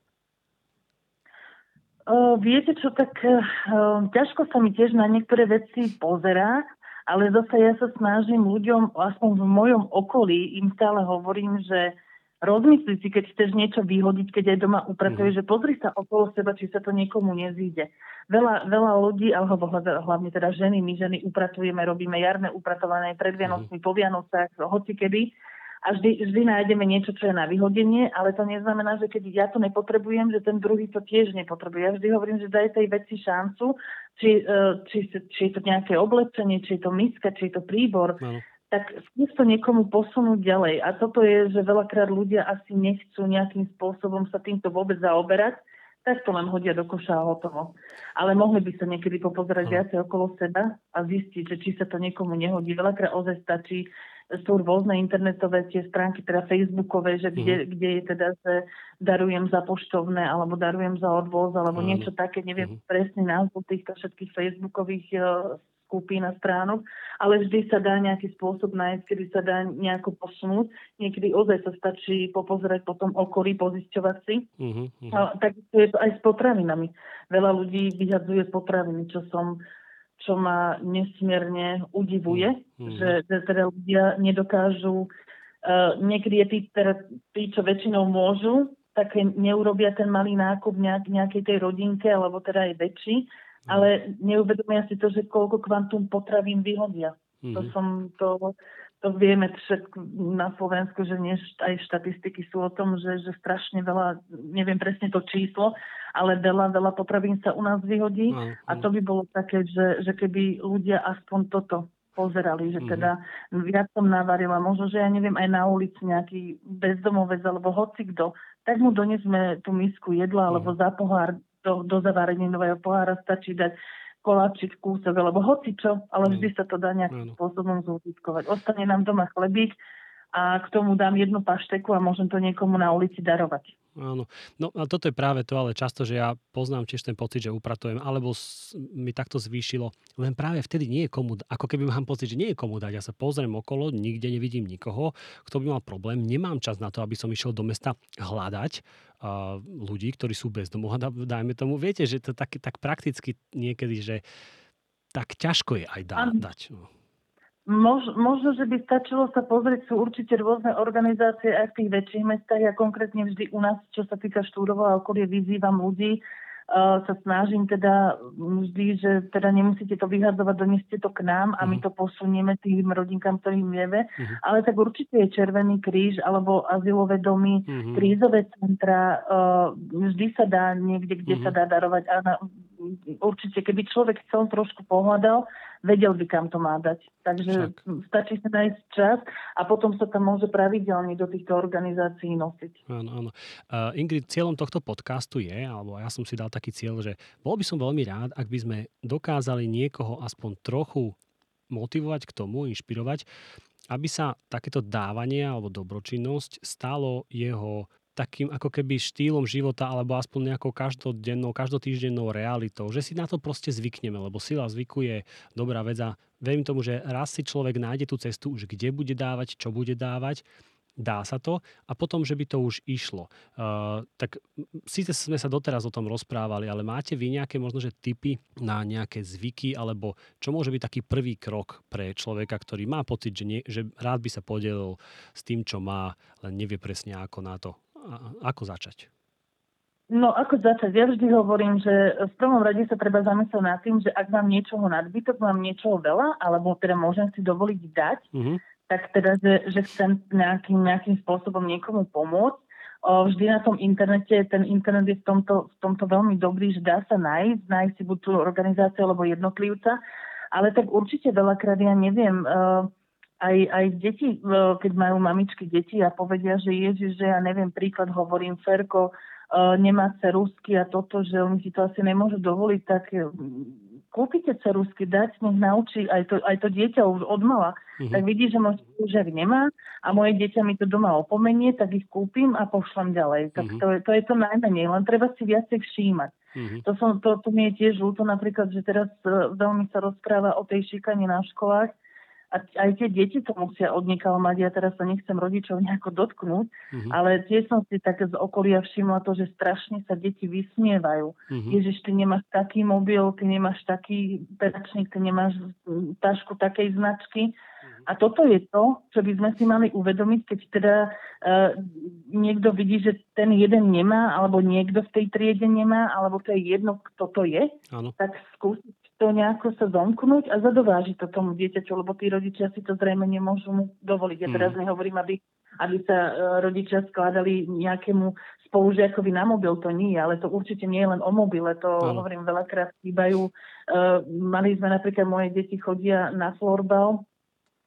Uh, viete čo, tak uh, ťažko sa mi tiež na niektoré veci pozerá, ale zase ja sa snažím ľuďom, aspoň v mojom okolí, im stále hovorím, že rozmyslí si, keď chceš niečo vyhodiť, keď aj doma upratuješ, mm. že pozri sa okolo seba, či sa to niekomu nezíde. Veľa, veľa ľudí, alebo hlavne teda ženy, my ženy upratujeme, robíme jarné upratovanie pred Vianocmi, mm. po Vianocách, hoci kedy a vždy, vždy nájdeme niečo, čo je na vyhodenie, ale to neznamená, že keď ja to nepotrebujem, že ten druhý to tiež nepotrebuje. Ja vždy hovorím, že daj tej veci šancu, či, e, či, či je to nejaké oblečenie, či je to miska, či je to príbor. No tak skús to niekomu posunúť ďalej. A toto je, že veľakrát ľudia asi nechcú nejakým spôsobom sa týmto vôbec zaoberať, tak to len hodia do koša a hotovo. Ale mohli by sa niekedy popozerať no. viacej okolo seba a zistiť, že či sa to niekomu nehodí. Veľakrát ozaj stačí, sú rôzne internetové tie stránky, teda facebookové, že kde, uh-huh. kde je teda, že darujem za poštovné, alebo darujem za odvoz, alebo uh-huh. niečo také, neviem uh-huh. presný názov týchto všetkých facebookových uh, skupín a stránok, ale vždy sa dá nejaký spôsob nájsť, kedy sa dá nejako posunúť. Niekedy ozaj sa stačí popozerať potom okolí, pozisťovať si. Uh-huh, uh-huh. A, tak je to aj s potravinami. Veľa ľudí vyhadzuje potraviny, čo som čo ma nesmierne udivuje, uh-huh. že, že teda ľudia nedokážu, uh, niekedy je tí, teda, tí, čo väčšinou môžu, tak neurobia ten malý nákup nejak, nejakej tej rodinke, alebo teda aj väčší, ale neuvedomia si to, že koľko kvantum potravín vyhodia. Mm-hmm. To som, to, to vieme všetko na Slovensku, že nie, aj štatistiky sú o tom, že, že strašne veľa, neviem presne to číslo, ale veľa, veľa potravín sa u nás vyhodí no, a to by bolo také, že, že keby ľudia aspoň toto pozerali, že mhm. teda mm-hmm. viac som navarila, možno, že ja neviem, aj na ulici nejaký bezdomovec alebo hoci kto, tak mu donesme tú misku jedla alebo mm-hmm. za pohár do, do nového pohára stačí dať koláčik, kúsok, alebo hoci čo, ale vždy sa to dá nejakým spôsobom zúžitkovať. Ostane nám doma chlebík a k tomu dám jednu pašteku a môžem to niekomu na ulici darovať. Áno. No a toto je práve to, ale často, že ja poznám tiež ten pocit, že upratujem, alebo mi takto zvýšilo, len práve vtedy nie je komu, ako keby mám pocit, že nie je komu dať. Ja sa pozriem okolo, nikde nevidím nikoho, kto by mal problém, nemám čas na to, aby som išiel do mesta hľadať uh, ľudí, ktorí sú bez domova, dajme tomu. Viete, že to tak, tak prakticky niekedy, že tak ťažko je aj dá, dať. No. Mož, možno, že by stačilo sa pozrieť, sú určite rôzne organizácie aj v tých väčších mestách. Ja konkrétne vždy u nás, čo sa týka Štúrova a okolie, vyzývam ľudí, uh, sa snažím teda vždy, že teda nemusíte to vyhadzovať, doneste to k nám a my mhm. to posunieme tým rodinkám, ktorým vieme. Uh-huh. Ale tak určite je Červený kríž alebo azylové domy, uh-huh. krízové centra. Uh, vždy sa dá niekde, kde uh-huh. sa dá darovať. A na, určite, keby človek chcel trošku pohľadal, vedel by, kam to má dať. Takže Však. stačí sa nájsť čas a potom sa tam môže pravidelne do týchto organizácií nosiť. Áno, áno. Uh, Ingrid, cieľom tohto podcastu je, alebo ja som si dal taký cieľ, že bol by som veľmi rád, ak by sme dokázali niekoho aspoň trochu motivovať k tomu, inšpirovať, aby sa takéto dávanie alebo dobročinnosť stalo jeho takým ako keby štýlom života alebo aspoň nejakou každodennou, každotýždennou realitou, že si na to proste zvykneme, lebo sila zvyku je dobrá vec a verím tomu, že raz si človek nájde tú cestu už kde bude dávať, čo bude dávať, dá sa to a potom, že by to už išlo. Uh, tak síce sme sa doteraz o tom rozprávali, ale máte vy nejaké možno, že typy na nejaké zvyky alebo čo môže byť taký prvý krok pre človeka, ktorý má pocit, že, nie, že rád by sa podelil s tým, čo má, len nevie presne ako na to ako začať? No ako začať? Ja vždy hovorím, že v prvom rade sa treba zamyslieť nad tým, že ak mám niečoho nadbytok, mám niečoho veľa, alebo teda môžem si dovoliť dať, uh-huh. tak teda, že, že chcem nejakým, nejakým spôsobom niekomu pomôcť. O, vždy na tom internete, ten internet je v tomto, v tomto veľmi dobrý, že dá sa nájsť, nájsť si buď tú organizáciu alebo jednotlivca Ale tak určite veľakrát, ja neviem, uh, aj, aj deti, keď majú mamičky deti a povedia, že ježiš, že ja neviem, príklad hovorím, Ferko, uh, nemá cerusky a toto, že oni si to asi nemôžu dovoliť, tak kúpite cerusky, dať, nech naučí aj to, aj to dieťa už od mala. Uh-huh. Tak vidí, že môj spolužiak nemá a moje dieťa mi to doma opomenie, tak ich kúpim a pošlem ďalej. Tak uh-huh. to, je, to je to najmenej, len treba si viacej všímať. Uh-huh. To, som, to, to mi je tiež ľúto napríklad, že teraz uh, veľmi sa rozpráva o tej šikane na školách a aj tie deti to musia odniekal mať. Ja teraz sa nechcem rodičov nejako dotknúť, uh-huh. ale tiež som si také z okolia všimla to, že strašne sa deti vysmievajú. Uh-huh. Ježiš, ty nemáš taký mobil, ty nemáš taký pedačník, ty nemáš tašku takej značky. A toto je to, čo by sme si mali uvedomiť, keď teda uh, niekto vidí, že ten jeden nemá, alebo niekto v tej triede nemá, alebo to je jedno, kto to je, ano. tak skúsiť to nejako sa domknúť a zadovážiť to tomu dieťaťu, lebo tí rodičia si to zrejme nemôžu mu dovoliť. Ja mm. teraz nehovorím, aby, aby sa uh, rodičia skladali nejakému spolužiakovi na mobil, to nie, ale to určite nie je len o mobile, to mm. hovorím veľakrát chýbajú. Uh, mali sme napríklad, moje deti chodia na florbal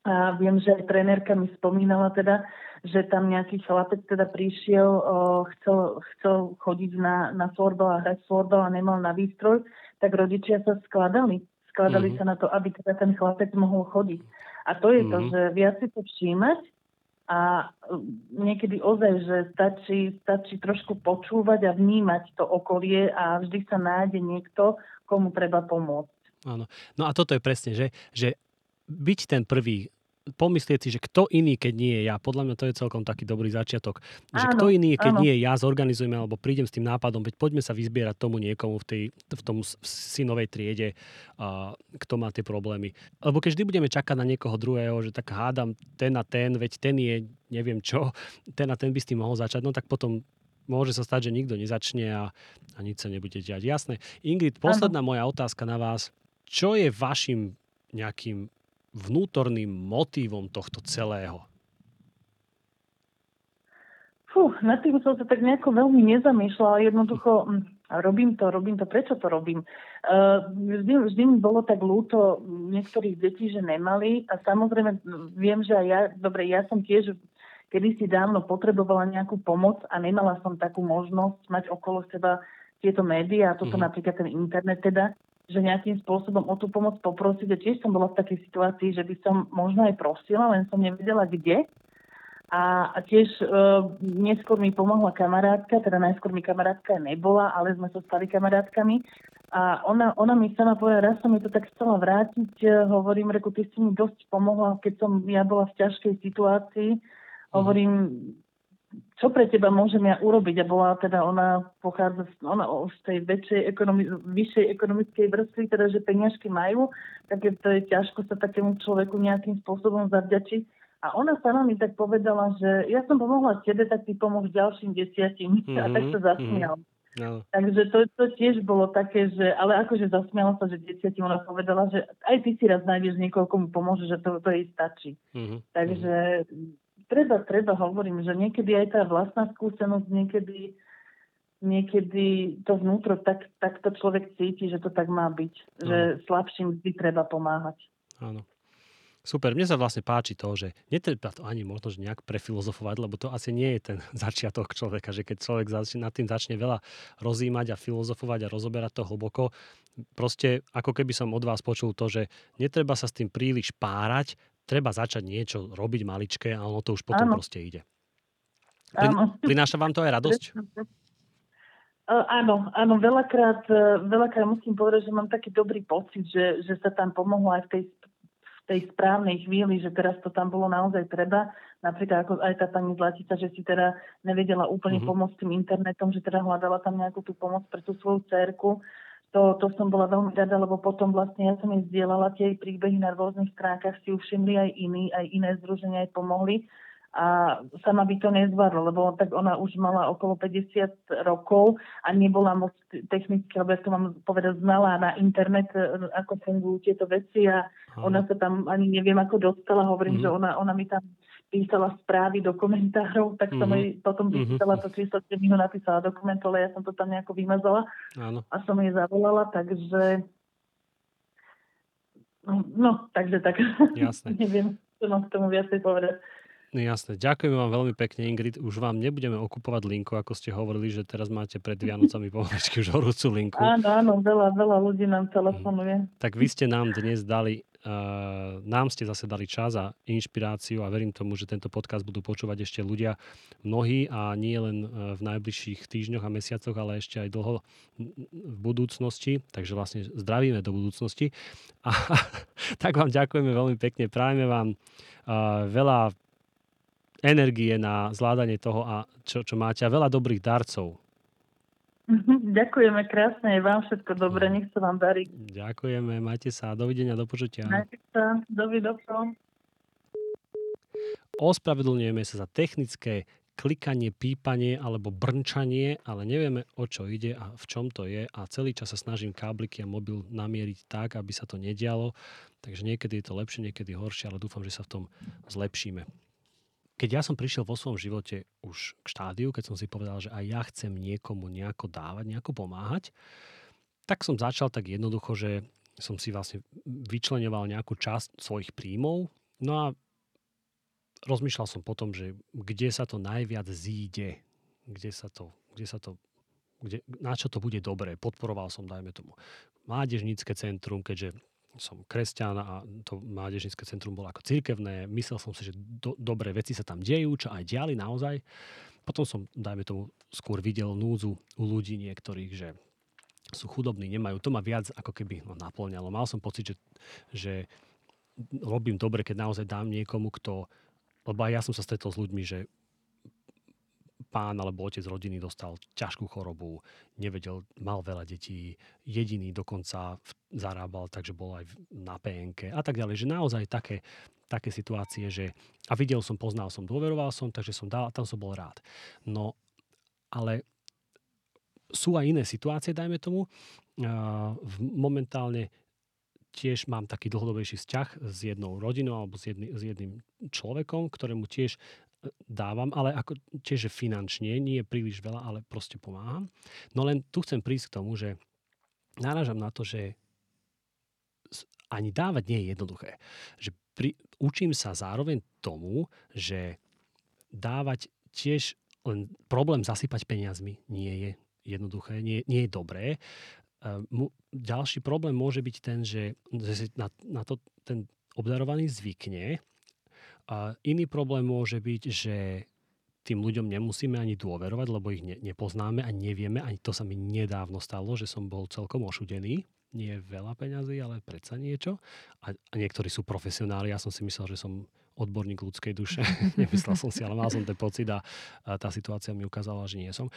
a viem, že aj trenérka mi spomínala teda, že tam nejaký chlapec teda prišiel, uh, chcel, chcel chodiť na, na florbal a hrať florbal a nemal na výstroj, tak rodičia sa skladali. Skladali mm-hmm. sa na to, aby teda ten chlapec mohol chodiť. A to je mm-hmm. to, mhm. že viac si to všímať a um, niekedy ozaj, že stačí, stačí trošku počúvať a vnímať to okolie a vždy sa nájde niekto, komu treba pomôcť. Áno. No a toto je presne, že, že byť ten prvý pomyslieť si, že kto iný, keď nie je ja. Podľa mňa to je celkom taký dobrý začiatok. Že áno, kto iný, keď áno. nie je ja, zorganizujeme alebo prídem s tým nápadom, veď poďme sa vyzbierať tomu niekomu v, tej, v tom synovej triede, a, kto má tie problémy. Lebo keď vždy budeme čakať na niekoho druhého, že tak hádam ten a ten, veď ten je neviem čo, ten a ten by s tým mohol začať, no tak potom môže sa stať, že nikto nezačne a, a nič sa nebude diať. Jasné. Ingrid, posledná áno. moja otázka na vás. Čo je vašim nejakým vnútorným motívom tohto celého? Fú, nad tým som sa tak nejako veľmi nezamýšľala. Jednoducho, hm, robím to, robím to, prečo to robím? Uh, vždy, vždy mi bolo tak ľúto niektorých detí, že nemali a samozrejme viem, že aj ja, dobre, ja som tiež kedysi dávno potrebovala nejakú pomoc a nemala som takú možnosť mať okolo seba tieto médiá, toto mm-hmm. napríklad ten internet teda, že nejakým spôsobom o tú pomoc poprosiť. A tiež som bola v takej situácii, že by som možno aj prosila, len som nevedela kde. A, tiež e, neskôr mi pomohla kamarátka, teda najskôr mi kamarátka nebola, ale sme sa stali kamarátkami. A ona, ona mi sama povedala, raz som mi to tak chcela vrátiť, e, hovorím, reku, ty si mi dosť pomohla, keď som ja bola v ťažkej situácii. Hovorím, čo pre teba môžem ja urobiť? A bola teda, ona pochádza ona z tej väčšej ekonomi- vyššej ekonomickej vrstvy, teda, že peniažky majú, tak je, to je ťažko sa takému človeku nejakým spôsobom zavďačiť. A ona sama mi tak povedala, že ja som pomohla tebe, tak ty pomôž ďalším desiatim. Mm-hmm, a tak sa mhm, zasmial. Mm-hmm. No. Takže to, to tiež bolo také, že, ale akože zasmiala sa, že desiatim ona povedala, že aj ty si raz nájdeš niekoho, komu pomôže, že to, to jej stačí. Mm-hmm. Takže treba, treba, hovorím, že niekedy aj tá vlastná skúsenosť, niekedy, niekedy to vnútro, tak, tak to človek cíti, že to tak má byť. No. Že slabším vždy treba pomáhať. Áno. Super, mne sa vlastne páči to, že netreba to ani možno že nejak prefilozofovať, lebo to asi nie je ten začiatok človeka, že keď človek začne, nad tým začne veľa rozímať a filozofovať a rozoberať to hlboko, proste ako keby som od vás počul to, že netreba sa s tým príliš párať, treba začať niečo robiť maličké a ono to už potom áno. proste ide. Pri, prináša vám to aj radosť? Uh, áno, áno, veľakrát, uh, veľakrát musím povedať, že mám taký dobrý pocit, že, že sa tam pomohlo aj v tej, v tej správnej chvíli, že teraz to tam bolo naozaj treba. Napríklad ako aj tá pani Zlatica, že si teda nevedela úplne uh-huh. pomôcť tým internetom, že teda hľadala tam nejakú tú pomoc pre tú svoju cerku to, to som bola veľmi rada, lebo potom vlastne ja som jej zdieľala tie príbehy na rôznych stránkach, si všimli aj iní, aj iné združenia aj pomohli. A sama by to nezvárla, lebo tak ona už mala okolo 50 rokov a nebola moc technicky, alebo ja to mám povedať, znala na internet, e, ako fungujú tieto veci a ona sa tam ani neviem, ako dostala. Hovorím, mm-hmm. že ona, ona mi tam písala správy do komentárov, tak som mm-hmm. jej potom mhm. písala to číslo, kde mi ho napísala dokument, ale ja som to tam nejako vymazala Áno. a som jej zavolala, takže No, no takže tak. Jasné. Neviem, čo mám k tomu viacej povedať. No jasné. Ďakujem vám veľmi pekne, Ingrid. Už vám nebudeme okupovať linku, ako ste hovorili, že teraz máte pred Vianocami pomaličky už horúcu linku. Áno, áno, veľa, veľa ľudí nám telefonuje. Tak vy ste nám dnes dali nám ste zase dali čas a inšpiráciu a verím tomu, že tento podcast budú počúvať ešte ľudia mnohí a nie len uh, v najbližších týždňoch a mesiacoch, ale ešte aj dlho v budúcnosti. Takže vlastne zdravíme do budúcnosti. A tak vám ďakujeme veľmi pekne. Prajeme vám uh, veľa energie na zvládanie toho, a čo, čo máte a veľa dobrých darcov ďakujeme krásne, vám všetko dobre, nech sa vám darí. Ďakujeme, majte sa, dovidenia, do počutia. Majte sa, dovidenia. Ospravedlňujeme sa za technické klikanie, pípanie alebo brnčanie, ale nevieme o čo ide a v čom to je a celý čas sa snažím kábliky a mobil namieriť tak, aby sa to nedialo. Takže niekedy je to lepšie, niekedy horšie, ale dúfam, že sa v tom zlepšíme keď ja som prišiel vo svojom živote už k štádiu, keď som si povedal, že aj ja chcem niekomu nejako dávať, nejako pomáhať, tak som začal tak jednoducho, že som si vlastne vyčlenoval nejakú časť svojich príjmov. No a rozmýšľal som potom, že kde sa to najviac zíde, kde sa to, kde sa to kde, na čo to bude dobré. Podporoval som, dajme tomu, mládežnícke centrum, keďže som kresťan a to mládežnické centrum bolo ako cirkevné. Myslel som si, že do, dobré veci sa tam dejú, čo aj diali naozaj. Potom som, dajme tomu, skôr videl núdzu u ľudí niektorých, že sú chudobní, nemajú. To ma viac ako keby no, naplňalo. Mal som pocit, že, že robím dobre, keď naozaj dám niekomu, kto... Lebo aj ja som sa stretol s ľuďmi, že pán alebo otec rodiny dostal ťažkú chorobu, nevedel, mal veľa detí, jediný dokonca zarábal, takže bol aj na PNK a tak ďalej. Že naozaj také, také situácie, že a videl som, poznal som, dôveroval som, takže som dal, tam som bol rád. No, ale sú aj iné situácie, dajme tomu. Momentálne tiež mám taký dlhodobejší vzťah s jednou rodinou alebo s, jedný, s jedným človekom, ktorému tiež dávam, ale ako tiež finančne, nie je príliš veľa, ale proste pomáham. No len tu chcem prísť k tomu, že náražam na to, že ani dávať nie je jednoduché. Že pri, učím sa zároveň tomu, že dávať tiež len problém zasypať peniazmi nie je jednoduché, nie, nie je dobré. Uh, ďalší problém môže byť ten, že, na, na to ten obdarovaný zvykne a iný problém môže byť, že tým ľuďom nemusíme ani dôverovať, lebo ich ne, nepoznáme a nevieme. Ani to sa mi nedávno stalo, že som bol celkom ošudený. Nie veľa peňazí, ale predsa niečo. A, a niektorí sú profesionáli. Ja som si myslel, že som odborník ľudskej duše. Nemyslel som si, ale mal som ten pocit a, a tá situácia mi ukázala, že nie som.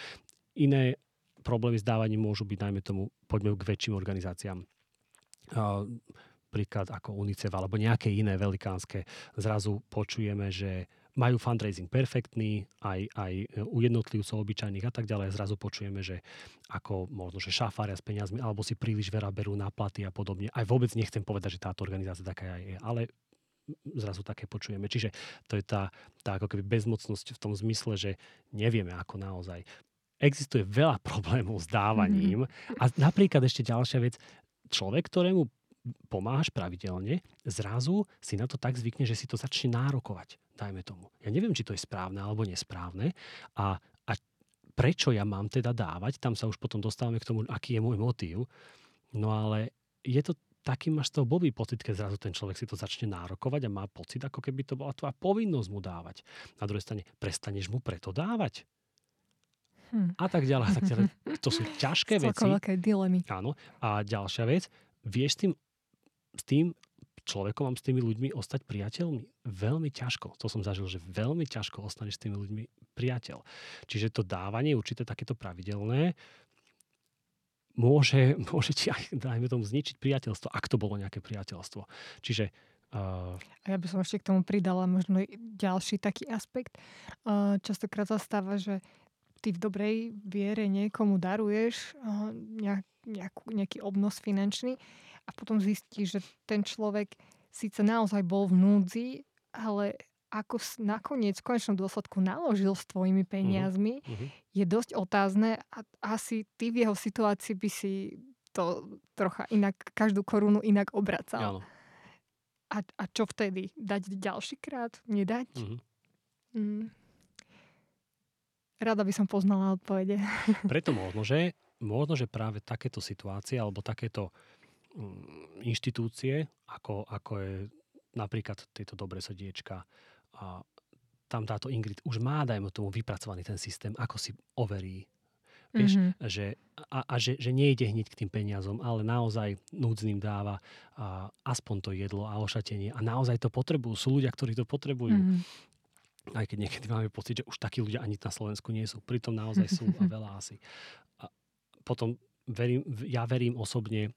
Iné problémy s dávaním môžu byť, najmä tomu, poďme k väčším organizáciám. Uh, napríklad ako UNICEF alebo nejaké iné velikánske, zrazu počujeme, že majú fundraising perfektný, aj, aj u jednotlivcov obyčajných a tak ďalej. Zrazu počujeme, že ako možno, že šafária s peniazmi, alebo si príliš veľa berú na platy a podobne. Aj vôbec nechcem povedať, že táto organizácia taká je, ale zrazu také počujeme. Čiže to je tá, tá ako keby bezmocnosť v tom zmysle, že nevieme ako naozaj. Existuje veľa problémov s dávaním mm-hmm. a napríklad ešte ďalšia vec, človek, ktorému pomáhaš pravidelne, zrazu si na to tak zvykne, že si to začne nárokovať, dajme tomu. Ja neviem, či to je správne alebo nesprávne a, a prečo ja mám teda dávať, tam sa už potom dostávame k tomu, aký je môj motív. No ale je to taký máš z toho blbý pocit, keď zrazu ten človek si to začne nárokovať a má pocit, ako keby to bola tvoja povinnosť mu dávať. Na druhej strane, prestaneš mu preto dávať. Hm. A tak ďalej, a tak ďalej. To sú ťažké veci. dilemy. Áno. A ďalšia vec, vieš tým s tým človekom, s tými ľuďmi ostať priateľmi? Veľmi ťažko. To som zažil, že veľmi ťažko ostaneš s tými ľuďmi priateľ. Čiže to dávanie určité takéto pravidelné môže, môže ti aj, dajme tomu, zničiť priateľstvo, ak to bolo nejaké priateľstvo. Čiže Uh... A ja by som ešte k tomu pridala možno ďalší taký aspekt. Uh, častokrát zastáva, že ty v dobrej viere niekomu daruješ uh, nejak, nejakú, nejaký obnos finančný a potom zistí, že ten človek síce naozaj bol v núdzi, ale ako nakoniec v konečnom dôsledku naložil s tvojimi mhm, peniazmi, uh-huh. je dosť otázne a asi ty v jeho situácii by si to trocha inak, každú korunu inak obracal. Áno. a, a čo vtedy? Dať ďalší krát? Nedať? Mm-hmm. Mm. Rada by som poznala odpovede. Preto možno, že, možno, že práve takéto situácie alebo takéto mm, inštitúcie, ako, ako je napríklad tieto dobré srdiečka, a tam táto Ingrid už má, dajme tomu, vypracovaný ten systém, ako si overí Vieš, mm-hmm. že, a, a že, že nejde hneď k tým peniazom, ale naozaj núdznym dáva a, aspoň to jedlo a ošatenie. A naozaj to potrebujú. Sú ľudia, ktorí to potrebujú. Mm-hmm. Aj keď niekedy máme pocit, že už takí ľudia ani na Slovensku nie sú. Pritom naozaj sú a veľa asi. A potom verím, ja verím osobne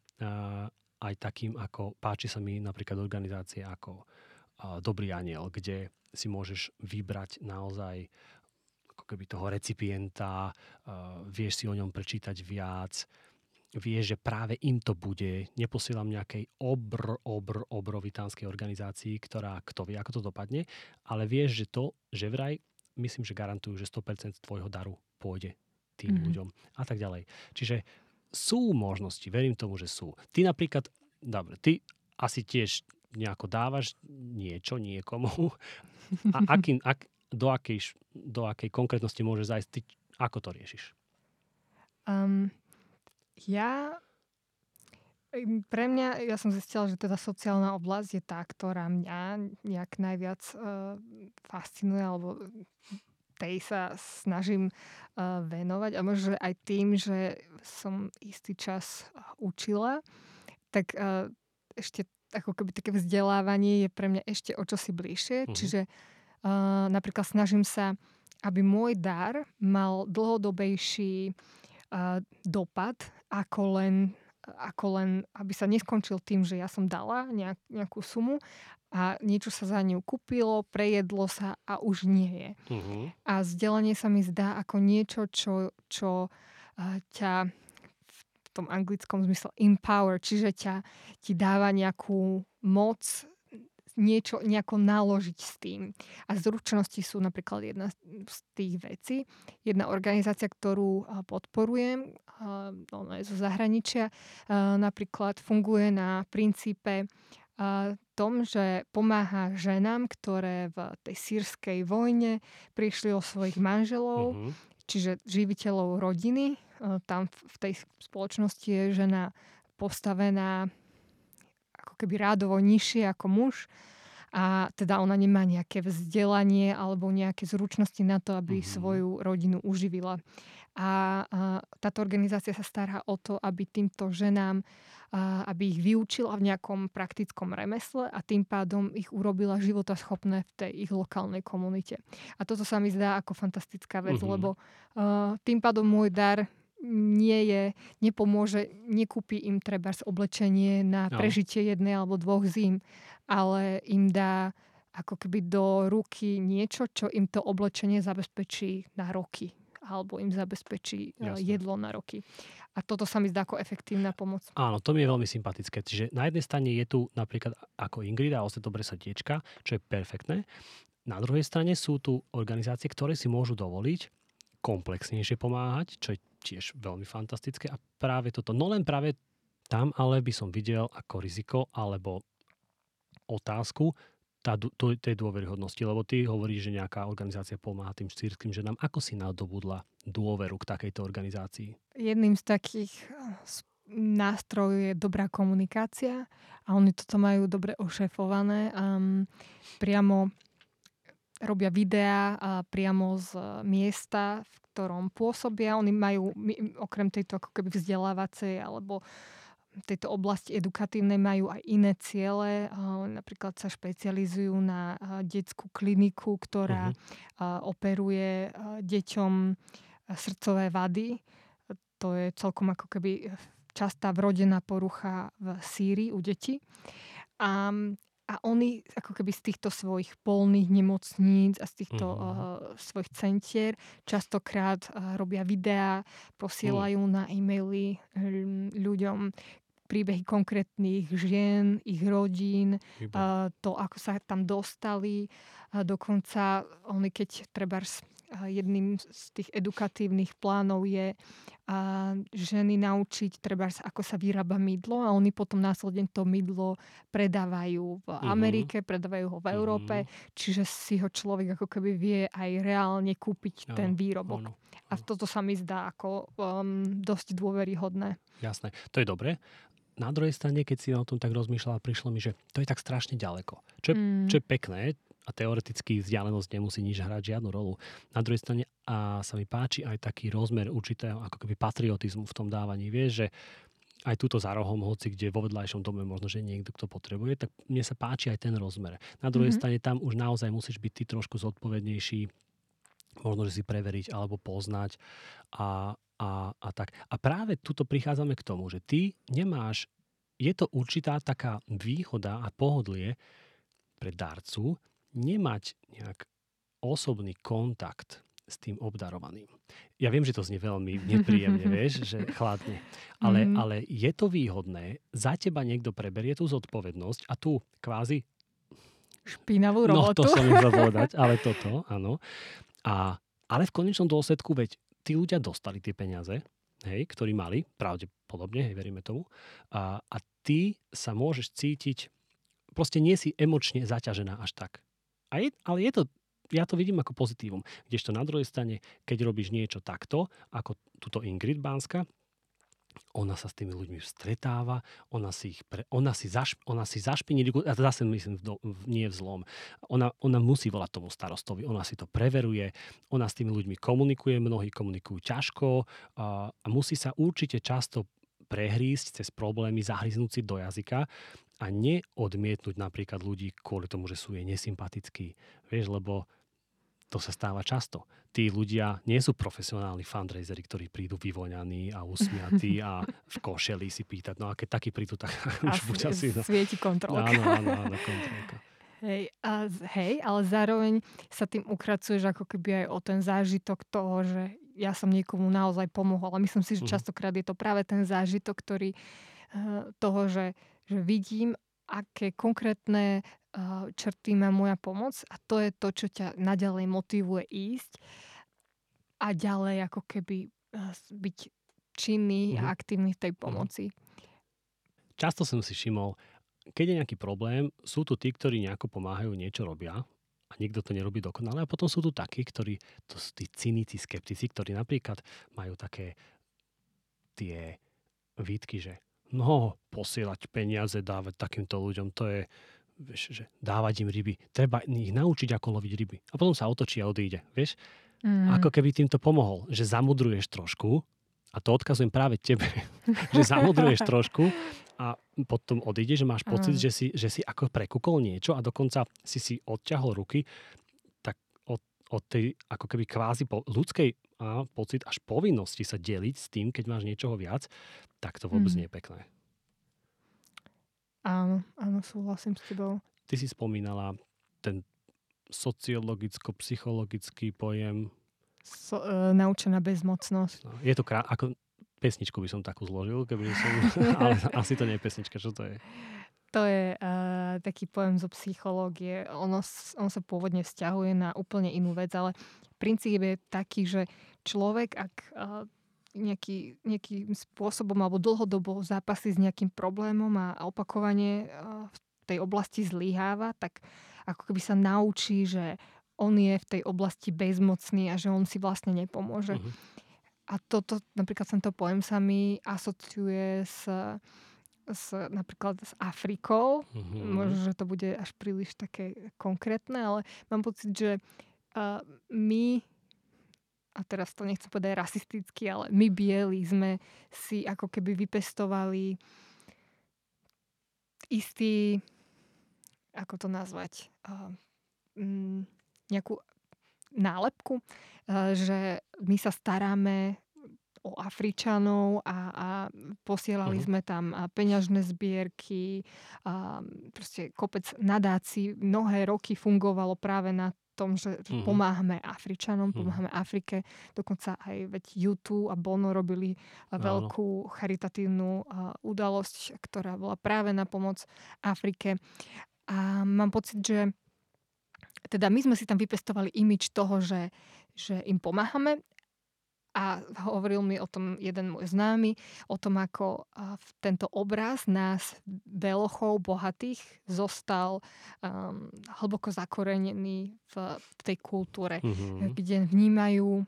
aj takým, ako páči sa mi napríklad organizácie ako Dobrý aniel, kde si môžeš vybrať naozaj keby toho recipienta, vieš si o ňom prečítať viac, vieš, že práve im to bude. Neposielam nejakej obr, obr, obrovitánskej organizácii, ktorá kto vie, ako to dopadne, ale vieš, že to, že vraj, myslím, že garantujú, že 100% tvojho daru pôjde tým mm-hmm. ľuďom a tak ďalej. Čiže sú možnosti, verím tomu, že sú. Ty napríklad, dobre, ty asi tiež nejako dávaš niečo niekomu a akým, ak, do akej, do akej konkrétnosti môže zajsť, ty ako to riešiš? Um, ja pre mňa, ja som zistila, že teda sociálna oblasť je tá, ktorá mňa nejak najviac uh, fascinuje, alebo tej sa snažím uh, venovať. A možno aj tým, že som istý čas učila, tak uh, ešte ako keby také vzdelávanie je pre mňa ešte o čosi bližšie. Uh-huh. Čiže Uh, napríklad snažím sa, aby môj dar mal dlhodobejší dopad, ako len, ako len, aby sa neskončil tým, že ja som dala nejak, nejakú sumu a niečo sa za ňu kúpilo, prejedlo sa a už nie je. Uh-huh. A vzdelanie sa mi zdá ako niečo, čo, čo ťa v tom anglickom zmysle empower, čiže ťa ti dáva nejakú moc niečo nejako naložiť s tým. A zručnosti sú napríklad jedna z tých vecí. Jedna organizácia, ktorú podporujem, ona je zo zahraničia, napríklad funguje na princípe tom, že pomáha ženám, ktoré v tej sírskej vojne prišli o svojich manželov, uh-huh. čiže živiteľov rodiny. Tam v tej spoločnosti je žena postavená ako keby rádovo nižšie ako muž a teda ona nemá nejaké vzdelanie alebo nejaké zručnosti na to, aby mm-hmm. svoju rodinu uživila. A, a táto organizácia sa stará o to, aby týmto ženám, a, aby ich vyučila v nejakom praktickom remesle a tým pádom ich urobila životaschopné v tej ich lokálnej komunite. A toto sa mi zdá ako fantastická vec, mm-hmm. lebo a, tým pádom môj dar nie je, nepomôže, nekúpi im treba oblečenie na no. prežitie jednej alebo dvoch zím, ale im dá ako keby do ruky niečo, čo im to oblečenie zabezpečí na roky alebo im zabezpečí e, Jasne. jedlo na roky. A toto sa mi zdá ako efektívna pomoc. Áno, to mi je veľmi sympatické. Čiže na jednej strane je tu napríklad ako Ingrid a Oste Dobre srdiečka, čo je perfektné. Na druhej strane sú tu organizácie, ktoré si môžu dovoliť komplexnejšie pomáhať, čo je tiež veľmi fantastické. A práve toto, no len práve tam ale by som videl ako riziko alebo otázku tá, to, tej dôveryhodnosti, lebo ty hovoríš, že nejaká organizácia pomáha tým sírským ženám. Ako si nadobudla dôveru k takejto organizácii? Jedným z takých nástrojov je dobrá komunikácia a oni toto majú dobre ošefované. Um, priamo robia videá a priamo z miesta, v ktorom pôsobia. Oni majú, okrem tejto ako keby vzdelávacej alebo tejto oblasti edukatívnej majú aj iné ciele. Napríklad sa špecializujú na detskú kliniku, ktorá uh-huh. operuje deťom srdcové vady. To je celkom ako keby častá vrodená porucha v Sýrii u detí. A a oni ako keby z týchto svojich polných nemocníc a z týchto mm-hmm. uh, svojich centier častokrát uh, robia videá, posielajú mm. na e-maily um, ľuďom príbehy konkrétnych žien, ich rodín, uh, to, ako sa tam dostali. Uh, dokonca oni, keď treba jedným z tých edukatívnych plánov je a ženy naučiť, treba ako sa vyrába mydlo a oni potom následne to mydlo predávajú v mhm. Amerike, uh-huh. predávajú ho v Európe, uh-huh. čiže si ho človek ako keby vie aj reálne kúpiť uh-huh. ten výrobok. Uh-huh. A toto sa mi zdá ako um, dosť dôveryhodné. Jasné, to je dobré. Na druhej strane, keď si o tom tak rozmýšľala, prišlo mi, že to je tak strašne ďaleko. Čo je, mm. čo je pekné, a teoreticky vzdialenosť nemusí nič hrať žiadnu rolu. Na druhej strane a sa mi páči aj taký rozmer určitého ako keby patriotizmu v tom dávaní. Vieš, že aj túto za rohom, hoci kde vo vedľajšom dome možno, že niekto, kto potrebuje, tak mne sa páči aj ten rozmer. Na druhej mm-hmm. strane tam už naozaj musíš byť ty trošku zodpovednejší, možno, že si preveriť alebo poznať a, a, a tak. A práve tuto prichádzame k tomu, že ty nemáš, je to určitá taká výhoda a pohodlie pre darcu, nemať nejak osobný kontakt s tým obdarovaným. Ja viem, že to znie veľmi nepríjemne, vieš, že chladne. Ale, mm. ale je to výhodné, za teba niekto preberie tú zodpovednosť a tú kvázi špinavú robotu. No, to som chcel povedať, ale toto, áno. A, ale v konečnom dôsledku, veď tí ľudia dostali tie peniaze, hej, ktorí mali, pravdepodobne, hej, veríme tomu, a, a ty sa môžeš cítiť, proste nie si emočne zaťažená až tak. A je, ale je to, ja to vidím ako pozitívum. Kdežto na druhej strane, keď robíš niečo takto, ako túto Ingrid Bánska, ona sa s tými ľuďmi stretáva, ona si, ich pre, ona si, zaš, ona si zašpiní, a zase myslím, v do, v, nie v zlom, ona, ona musí volať tomu starostovi, ona si to preveruje, ona s tými ľuďmi komunikuje, mnohí komunikujú ťažko a, a musí sa určite často prehrísť cez problémy, zahryznúť si do jazyka a neodmietnúť napríklad ľudí kvôli tomu, že sú jej nesympatickí. Vieš, lebo to sa stáva často. Tí ľudia nie sú profesionálni fundraisery, ktorí prídu vyvoňaní a usmiatí a v košeli si pýtať. No a keď takí prídu, tak už buď asi... No. Svieti kontrolka. Áno, áno, áno, kontrolka. Hej, a, hej, ale zároveň sa tým ukracuješ ako keby aj o ten zážitok toho, že ja som niekomu naozaj pomohol. A myslím si, že mhm. častokrát je to práve ten zážitok, ktorý uh, toho, že že vidím, aké konkrétne uh, črty má moja pomoc a to je to, čo ťa naďalej motivuje ísť a ďalej ako keby uh, byť činný mm-hmm. a mhm. aktívny v tej mhm. pomoci. Často som si všimol, keď je nejaký problém, sú tu tí, ktorí nejako pomáhajú, niečo robia a nikto to nerobí dokonale. A potom sú tu takí, ktorí, to sú tí cynici, skeptici, ktorí napríklad majú také tie výtky, že no, posielať peniaze, dávať takýmto ľuďom, to je, vieš, že dávať im ryby. Treba ich naučiť, ako loviť ryby. A potom sa otočí a odíde, vieš. Mm. Ako keby týmto pomohol, že zamudruješ trošku, a to odkazujem práve tebe, že zamudruješ trošku a potom odíde, že máš pocit, mm. že, si, že si ako prekúkol niečo a dokonca si si odťahol ruky, tak od, od tej ako keby kvázi po, ľudskej a pocit až povinnosti sa deliť s tým, keď máš niečoho viac, tak to vôbec mm. nie je pekné. Áno, áno, súhlasím s tebou. Ty si spomínala ten sociologicko-psychologický pojem. So, e, naučená bezmocnosť. No, je to krá... ako pesničku by som takú zložil, keby som... ale asi to nie je pesnička, čo to je? To je uh, taký pojem zo psychológie. Ono, on sa pôvodne vzťahuje na úplne inú vec, ale princíp je taký, že človek, ak uh, nejaký, nejakým spôsobom alebo dlhodobo zápasí s nejakým problémom a, a opakovane uh, v tej oblasti zlyháva, tak ako keby sa naučí, že on je v tej oblasti bezmocný a že on si vlastne nepomôže. Uh-huh. A toto, napríklad tento pojem sa mi asociuje s s, napríklad s Afrikou. Mm-hmm. Možno, že to bude až príliš také konkrétne, ale mám pocit, že uh, my a teraz to nechcem povedať rasisticky, ale my bieli sme si ako keby vypestovali istý, ako to nazvať, uh, nejakú nálepku, uh, že my sa staráme o Afričanov a, a posielali uh-huh. sme tam peňažné zbierky, a proste kopec nadácií. Mnohé roky fungovalo práve na tom, že uh-huh. pomáhame Afričanom, uh-huh. pomáhame Afrike. Dokonca aj veď YouTube a Bono robili veľkú charitatívnu udalosť, ktorá bola práve na pomoc Afrike. A mám pocit, že teda my sme si tam vypestovali imič toho, že že im pomáhame a hovoril mi o tom jeden môj známy, o tom, ako tento obraz nás, belochov, bohatých, zostal um, hlboko zakorenený v, v tej kultúre, mm-hmm. kde vnímajú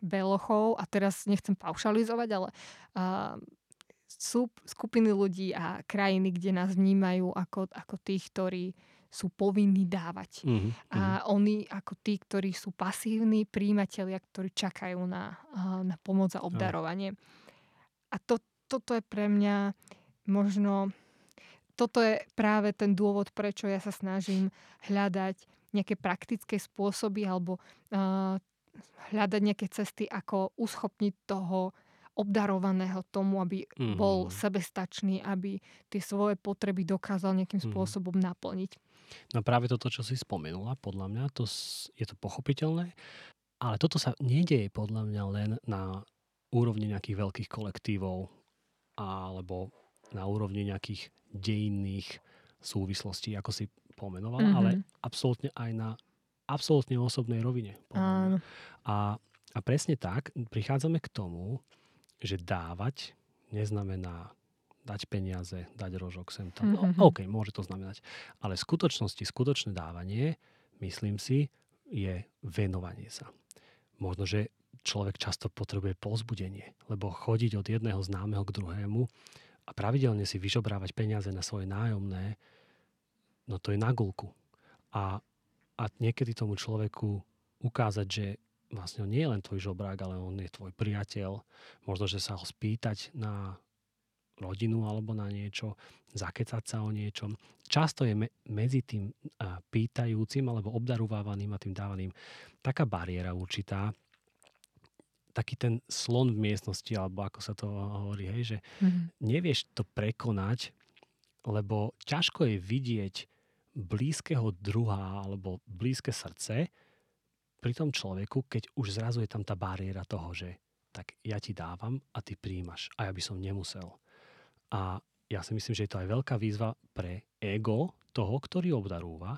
belochov, a teraz nechcem paušalizovať, ale uh, sú skupiny ľudí a krajiny, kde nás vnímajú ako, ako tých, ktorí sú povinní dávať. Mm-hmm. A mhm. oni ako tí, ktorí sú pasívni príjimatelia, ktorí čakajú na, na pomoc a obdarovanie. A to, toto je pre mňa možno... Toto je práve ten dôvod, prečo ja sa snažím hľadať nejaké praktické spôsoby alebo uh, hľadať nejaké cesty, ako uschopniť toho obdarovaného tomu, aby mm. bol sebestačný, aby tie svoje potreby dokázal nejakým mm. spôsobom naplniť. No práve toto, čo si spomenula, podľa mňa to je to pochopiteľné, ale toto sa nedieje podľa mňa len na úrovni nejakých veľkých kolektívov alebo na úrovni nejakých dejinných súvislostí, ako si pomenovala, mm-hmm. ale absolútne aj na absolútne osobnej rovine. A, a presne tak prichádzame k tomu, že dávať neznamená dať peniaze, dať rožok sem tam. No. OK, môže to znamenať. Ale v skutočnosti, skutočné dávanie, myslím si, je venovanie sa. Možno, že človek často potrebuje pozbudenie, lebo chodiť od jedného známeho k druhému a pravidelne si vyžobrávať peniaze na svoje nájomné, no to je na gulku. A, a niekedy tomu človeku ukázať, že vlastne on nie je len tvoj žobrák, ale on je tvoj priateľ. Možno, že sa ho spýtať na rodinu alebo na niečo, zakecať sa o niečom. Často je me- medzi tým pýtajúcim alebo obdarovávaným a tým dávaným taká bariéra určitá, taký ten slon v miestnosti, alebo ako sa to hovorí, hej, že mm-hmm. nevieš to prekonať, lebo ťažko je vidieť blízkeho druha alebo blízke srdce, pri tom človeku, keď už zrazu je tam tá bariéra toho, že tak ja ti dávam a ty príjmaš a ja by som nemusel. A ja si myslím, že je to aj veľká výzva pre ego toho, ktorý obdarúva,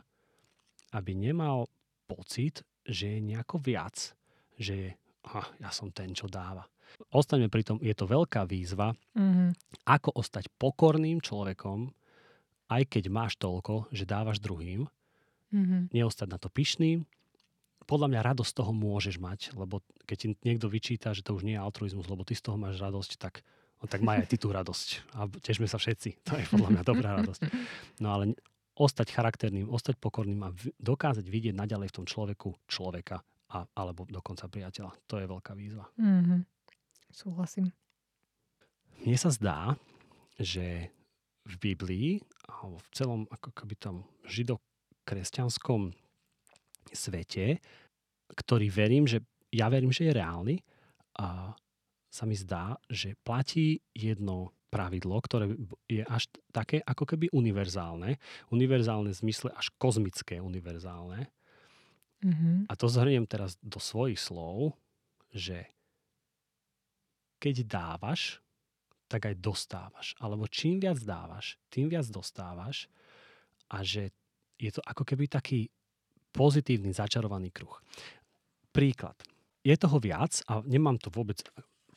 aby nemal pocit, že je nejako viac, že je, ah, ja som ten, čo dáva. Ostaňme pri tom, je to veľká výzva, mm-hmm. ako ostať pokorným človekom, aj keď máš toľko, že dávaš druhým, mm-hmm. neostať na to pyšným, podľa mňa radosť z toho môžeš mať, lebo keď ti niekto vyčíta, že to už nie je altruizmus, lebo ty z toho máš radosť, tak, no, tak maj aj ty tú radosť. A tešme sa všetci. To je podľa mňa dobrá radosť. No ale ostať charakterným, ostať pokorným a dokázať vidieť naďalej v tom človeku človeka a, alebo dokonca priateľa. To je veľká výzva. Mm-hmm. Súhlasím. Mne sa zdá, že v Biblii alebo v celom ako keby tom židokresťanskom svete, ktorý verím, že ja verím, že je reálny a sa mi zdá, že platí jedno pravidlo, ktoré je až také ako keby univerzálne. Univerzálne v zmysle až kozmické univerzálne. Mm-hmm. A to zhrniem teraz do svojich slov, že keď dávaš, tak aj dostávaš. Alebo čím viac dávaš, tým viac dostávaš. A že je to ako keby taký pozitívny začarovaný kruh. Príklad. Je toho viac a nemám to vôbec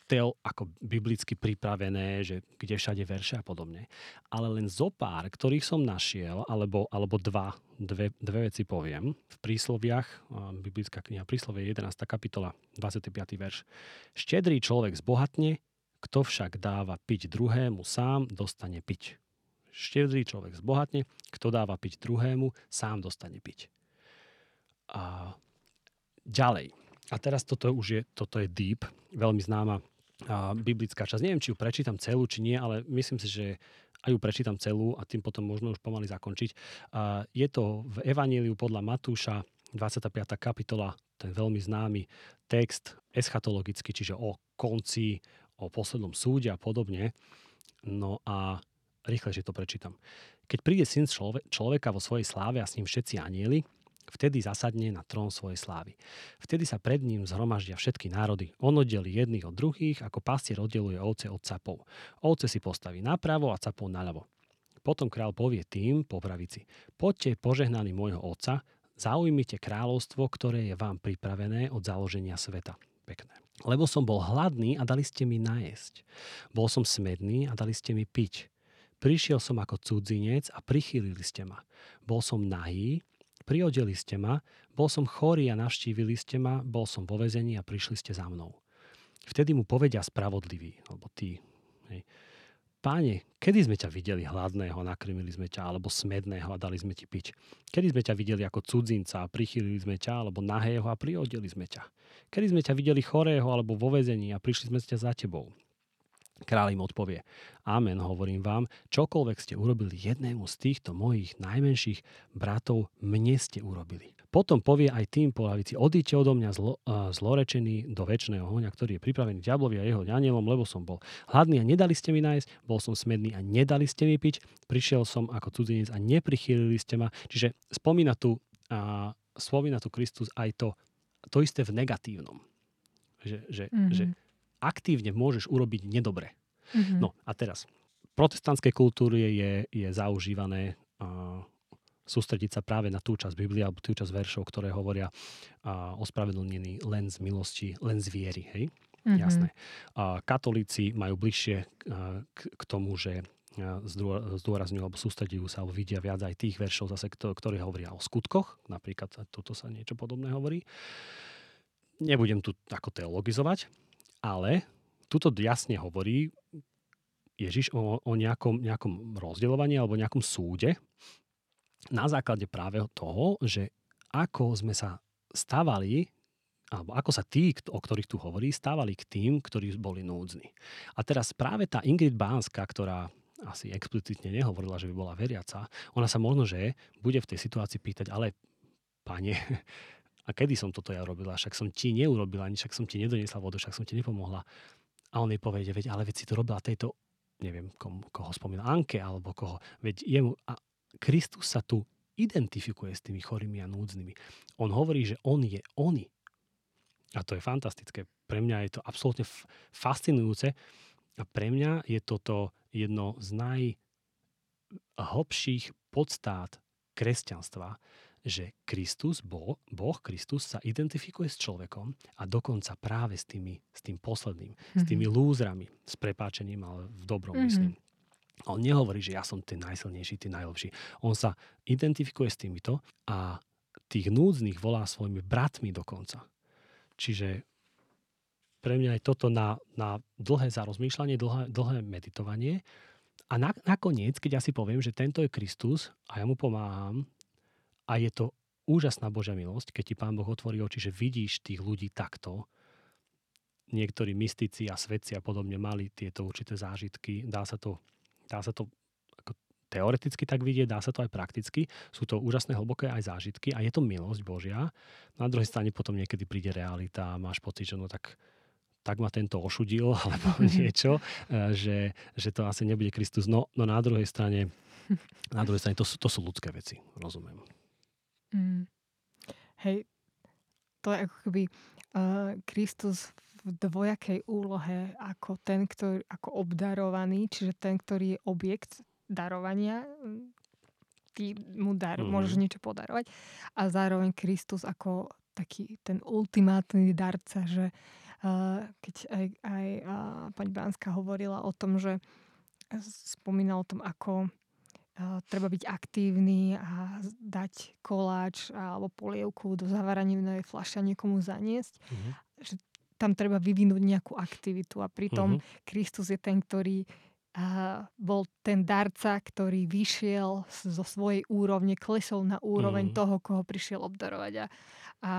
tel ako biblicky pripravené, že kde všade verše a podobne. Ale len zo pár, ktorých som našiel, alebo, alebo dva, dve, dve veci poviem. V prísloviach, biblická kniha príslovie 11. kapitola, 25. verš. Štedrý človek zbohatne, kto však dáva piť druhému, sám dostane piť. Štedrý človek zbohatne, kto dáva piť druhému, sám dostane piť. A ďalej. A teraz toto už je, toto je deep, veľmi známa a biblická časť. Neviem, či ju prečítam celú, či nie, ale myslím si, že aj ju prečítam celú a tým potom môžeme už pomaly zakončiť. A je to v Evaníliu podľa Matúša, 25. kapitola, ten veľmi známy text eschatologický, čiže o konci, o poslednom súde a podobne. No a rýchlejšie to prečítam. Keď príde syn človeka vo svojej sláve a s ním všetci anieli, Vtedy zasadne na trón svojej slávy. Vtedy sa pred ním zhromaždia všetky národy. On oddelí jedných od druhých, ako pastier oddeluje ovce od capov. Ovce si postaví napravo a capov naľavo. Potom král povie tým po pravici. Poďte požehnaní môjho otca, Zaujmite kráľovstvo, ktoré je vám pripravené od založenia sveta. Pekné. Lebo som bol hladný a dali ste mi najesť. Bol som smedný a dali ste mi piť. Prišiel som ako cudzinec a prichýlili ste ma. Bol som nahý, priodeli ste ma, bol som chorý a navštívili ste ma, bol som vo vezení a prišli ste za mnou. Vtedy mu povedia spravodlivý, alebo ty. Hej. Páne, kedy sme ťa videli hladného a nakrmili sme ťa, alebo smedného a dali sme ti piť? Kedy sme ťa videli ako cudzinca a prichýlili sme ťa, alebo nahého a priodeli sme ťa? Kedy sme ťa videli chorého alebo vo vezení a prišli sme ťa za tebou? Kráľ im odpovie, Amen, hovorím vám, čokoľvek ste urobili jednému z týchto mojich najmenších bratov, mne ste urobili. Potom povie aj tým po lavici, odíďte odo mňa zlo, uh, zlorečený do väčšného ohňa, ktorý je pripravený diablovi a jeho anielom, lebo som bol hladný a nedali ste mi nájsť, bol som smedný a nedali ste mi piť, prišiel som ako cudzinec a neprichýlili ste ma. Čiže spomína tu, uh, spomína tu Kristus aj to, to isté v negatívnom. Že, že, mm-hmm. že aktívne môžeš urobiť nedobre. Mm-hmm. No a teraz, v protestantskej kultúre je, je zaužívané uh, sústrediť sa práve na tú časť Biblia alebo tú časť veršov, ktoré hovoria uh, ospravedlnený len z milosti, len z viery. Hej? Mm-hmm. Jasné. Uh, katolíci majú bližšie uh, k, k tomu, že zdôrazňujú alebo sústredujú sa alebo vidia viac aj tých veršov zase, ktoré hovoria o skutkoch. Napríklad toto sa niečo podobné hovorí. Nebudem tu ako teologizovať, ale tuto jasne hovorí Ježiš o, o nejakom, nejakom rozdeľovaní alebo nejakom súde, na základe práve toho, že ako sme sa stávali, alebo ako sa tí, o ktorých tu hovorí, stávali k tým, ktorí boli núdzni. A teraz práve tá Ingrid Bánska, ktorá asi explicitne nehovorila, že by bola veriaca, ona sa možno, že bude v tej situácii pýtať, ale pane, a kedy som toto ja robila? Však som ti neurobila však som ti nedoniesla vodu, však som ti nepomohla. A on jej povie, veď, ale veď si to robila tejto, neviem, komu, koho spomínal, Anke alebo koho. Veď jemu, a Kristus sa tu identifikuje s tými chorými a núdznymi. On hovorí, že on je oni. A to je fantastické. Pre mňa je to absolútne fascinujúce. A pre mňa je toto jedno z najhlbších podstát kresťanstva, že Kristus, boh, boh Kristus sa identifikuje s človekom a dokonca práve s, tými, s tým posledným, mm-hmm. s tými lúzrami, s prepáčením, ale v dobrom mm-hmm. myslím. On nehovorí, že ja som ten najsilnejší, ten najlepší. On sa identifikuje s týmito a tých núdznych volá svojimi bratmi dokonca. Čiže pre mňa je toto na, na dlhé zarozmýšľanie, dlhé, dlhé meditovanie. A na, nakoniec, keď ja si poviem, že tento je Kristus a ja mu pomáham a je to úžasná Božia milosť, keď ti Pán Boh otvorí oči, že vidíš tých ľudí takto, niektorí mystici a svedci a podobne mali tieto určité zážitky. Dá sa to Dá sa to ako teoreticky tak vidieť, dá sa to aj prakticky. Sú to úžasné hlboké aj zážitky a je to milosť Božia. Na druhej strane potom niekedy príde realita a máš pocit, že no tak tak ma tento ošudil, alebo niečo, e, že, že to asi nebude Kristus. No, no na druhej strane, na druhej strane to, sú, to sú ľudské veci, rozumiem. Mm. Hej, to je ako keby uh, Kristus v dvojakej úlohe ako ten, ktorý, ako obdarovaný, čiže ten, ktorý je objekt darovania, ty mu dar, mm. môžeš niečo podarovať a zároveň Kristus ako taký ten ultimátny darca, že uh, keď aj, aj uh, pani Bánska hovorila o tom, že spomínal o tom, ako treba byť aktívny a dať koláč alebo polievku do zavaranenej fľaše a niekomu zaniesť. Mm-hmm. Že tam treba vyvinúť nejakú aktivitu a pritom mm-hmm. Kristus je ten, ktorý a bol ten darca, ktorý vyšiel zo svojej úrovne, klesol na úroveň mm. toho, koho prišiel obdarovať a, a,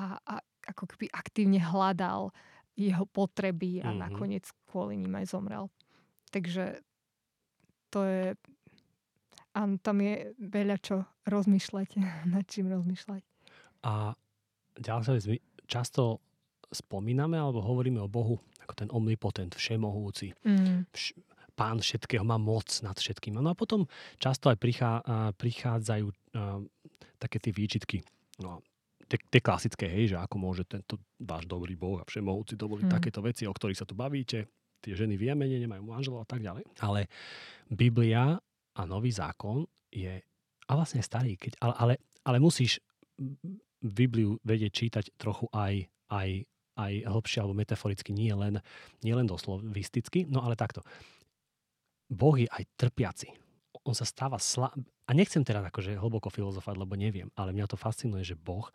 a, a ako keby aktívne hľadal jeho potreby a mm. nakoniec kvôli ním aj zomrel. Takže to je... Áno, tam je veľa čo rozmýšľať, nad čím rozmýšľať. A ďalšia vec, často spomíname alebo hovoríme o Bohu ako ten omnipotent, všemohúci, mm. vš- pán všetkého, má moc nad všetkým. No a potom často aj prichá, prichádzajú uh, také tie výčitky. No, tie, tie klasické, hej, že ako môže tento váš dobrý Boh a všemohúci dovoliť mm. takéto veci, o ktorých sa tu bavíte. Tie ženy v Jemene nemajú manželov a tak ďalej. Ale Biblia a Nový zákon je, a vlastne starý, keď, ale, ale ale musíš Bibliu vedieť čítať trochu aj, aj, aj hlbšie alebo metaforicky, nie len, nie len doslovisticky. No ale takto. Boh je aj trpiaci. On sa stáva slab... A nechcem teraz akože hlboko filozofať, lebo neviem, ale mňa to fascinuje, že Boh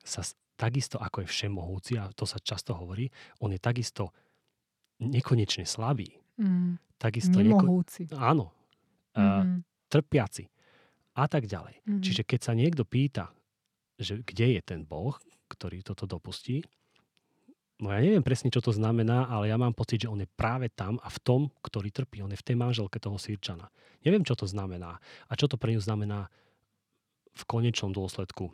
sa takisto ako je všemohúci, a to sa často hovorí, on je takisto nekonečne slabý. Mm. Takisto Nemohúci. Neko... Áno. Mm-hmm. Trpiaci. A tak ďalej. Mm-hmm. Čiže keď sa niekto pýta, že kde je ten Boh, ktorý toto dopustí. No ja neviem presne, čo to znamená, ale ja mám pocit, že on je práve tam a v tom, ktorý trpí. On je v tej manželke toho sírčana. Neviem, čo to znamená a čo to pre ňu znamená v konečnom dôsledku.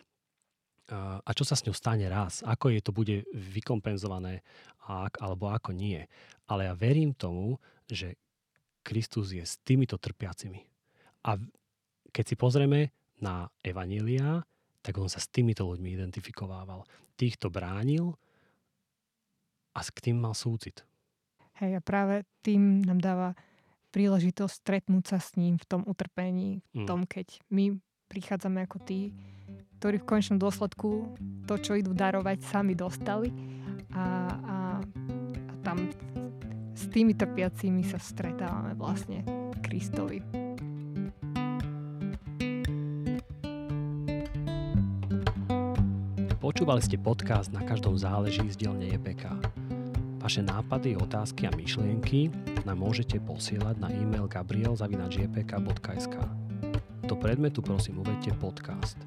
A čo sa s ňou stane raz, ako jej to bude vykompenzované ak, alebo ako nie. Ale ja verím tomu, že Kristus je s týmito trpiacimi. A keď si pozrieme na Evanília, tak on sa s týmito ľuďmi identifikovával. Týchto bránil a s tým mal súcit. Hej, a práve tým nám dáva príležitosť stretnúť sa s ním v tom utrpení, v mm. tom, keď my prichádzame ako tí, ktorí v konečnom dôsledku to, čo idú darovať, sami dostali a, a, a tam s tými trpiacimi sa stretávame vlastne Kristovi. Počúvali ste podcast Na každom záleží z dielne EPK. Vaše nápady, otázky a myšlienky nám môžete posielať na e-mail gabriel.jpk.sk Do predmetu prosím uvedte podcast.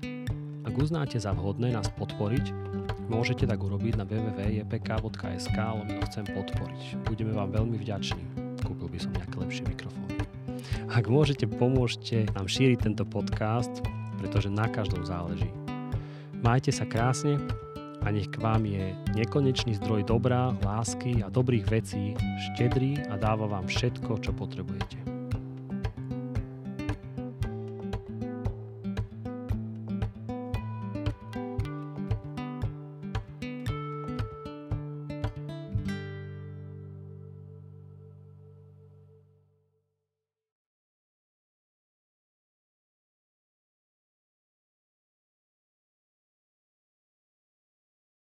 Ak uznáte za vhodné nás podporiť, môžete tak urobiť na www.jpk.sk lomeno chcem podporiť. Budeme vám veľmi vďační. Kúpil by som nejaké lepšie mikrofóny. Ak môžete, pomôžte nám šíriť tento podcast, pretože na každom záleží. Majte sa krásne a nech k vám je nekonečný zdroj dobrá, lásky a dobrých vecí, štedrý a dáva vám všetko, čo potrebujete.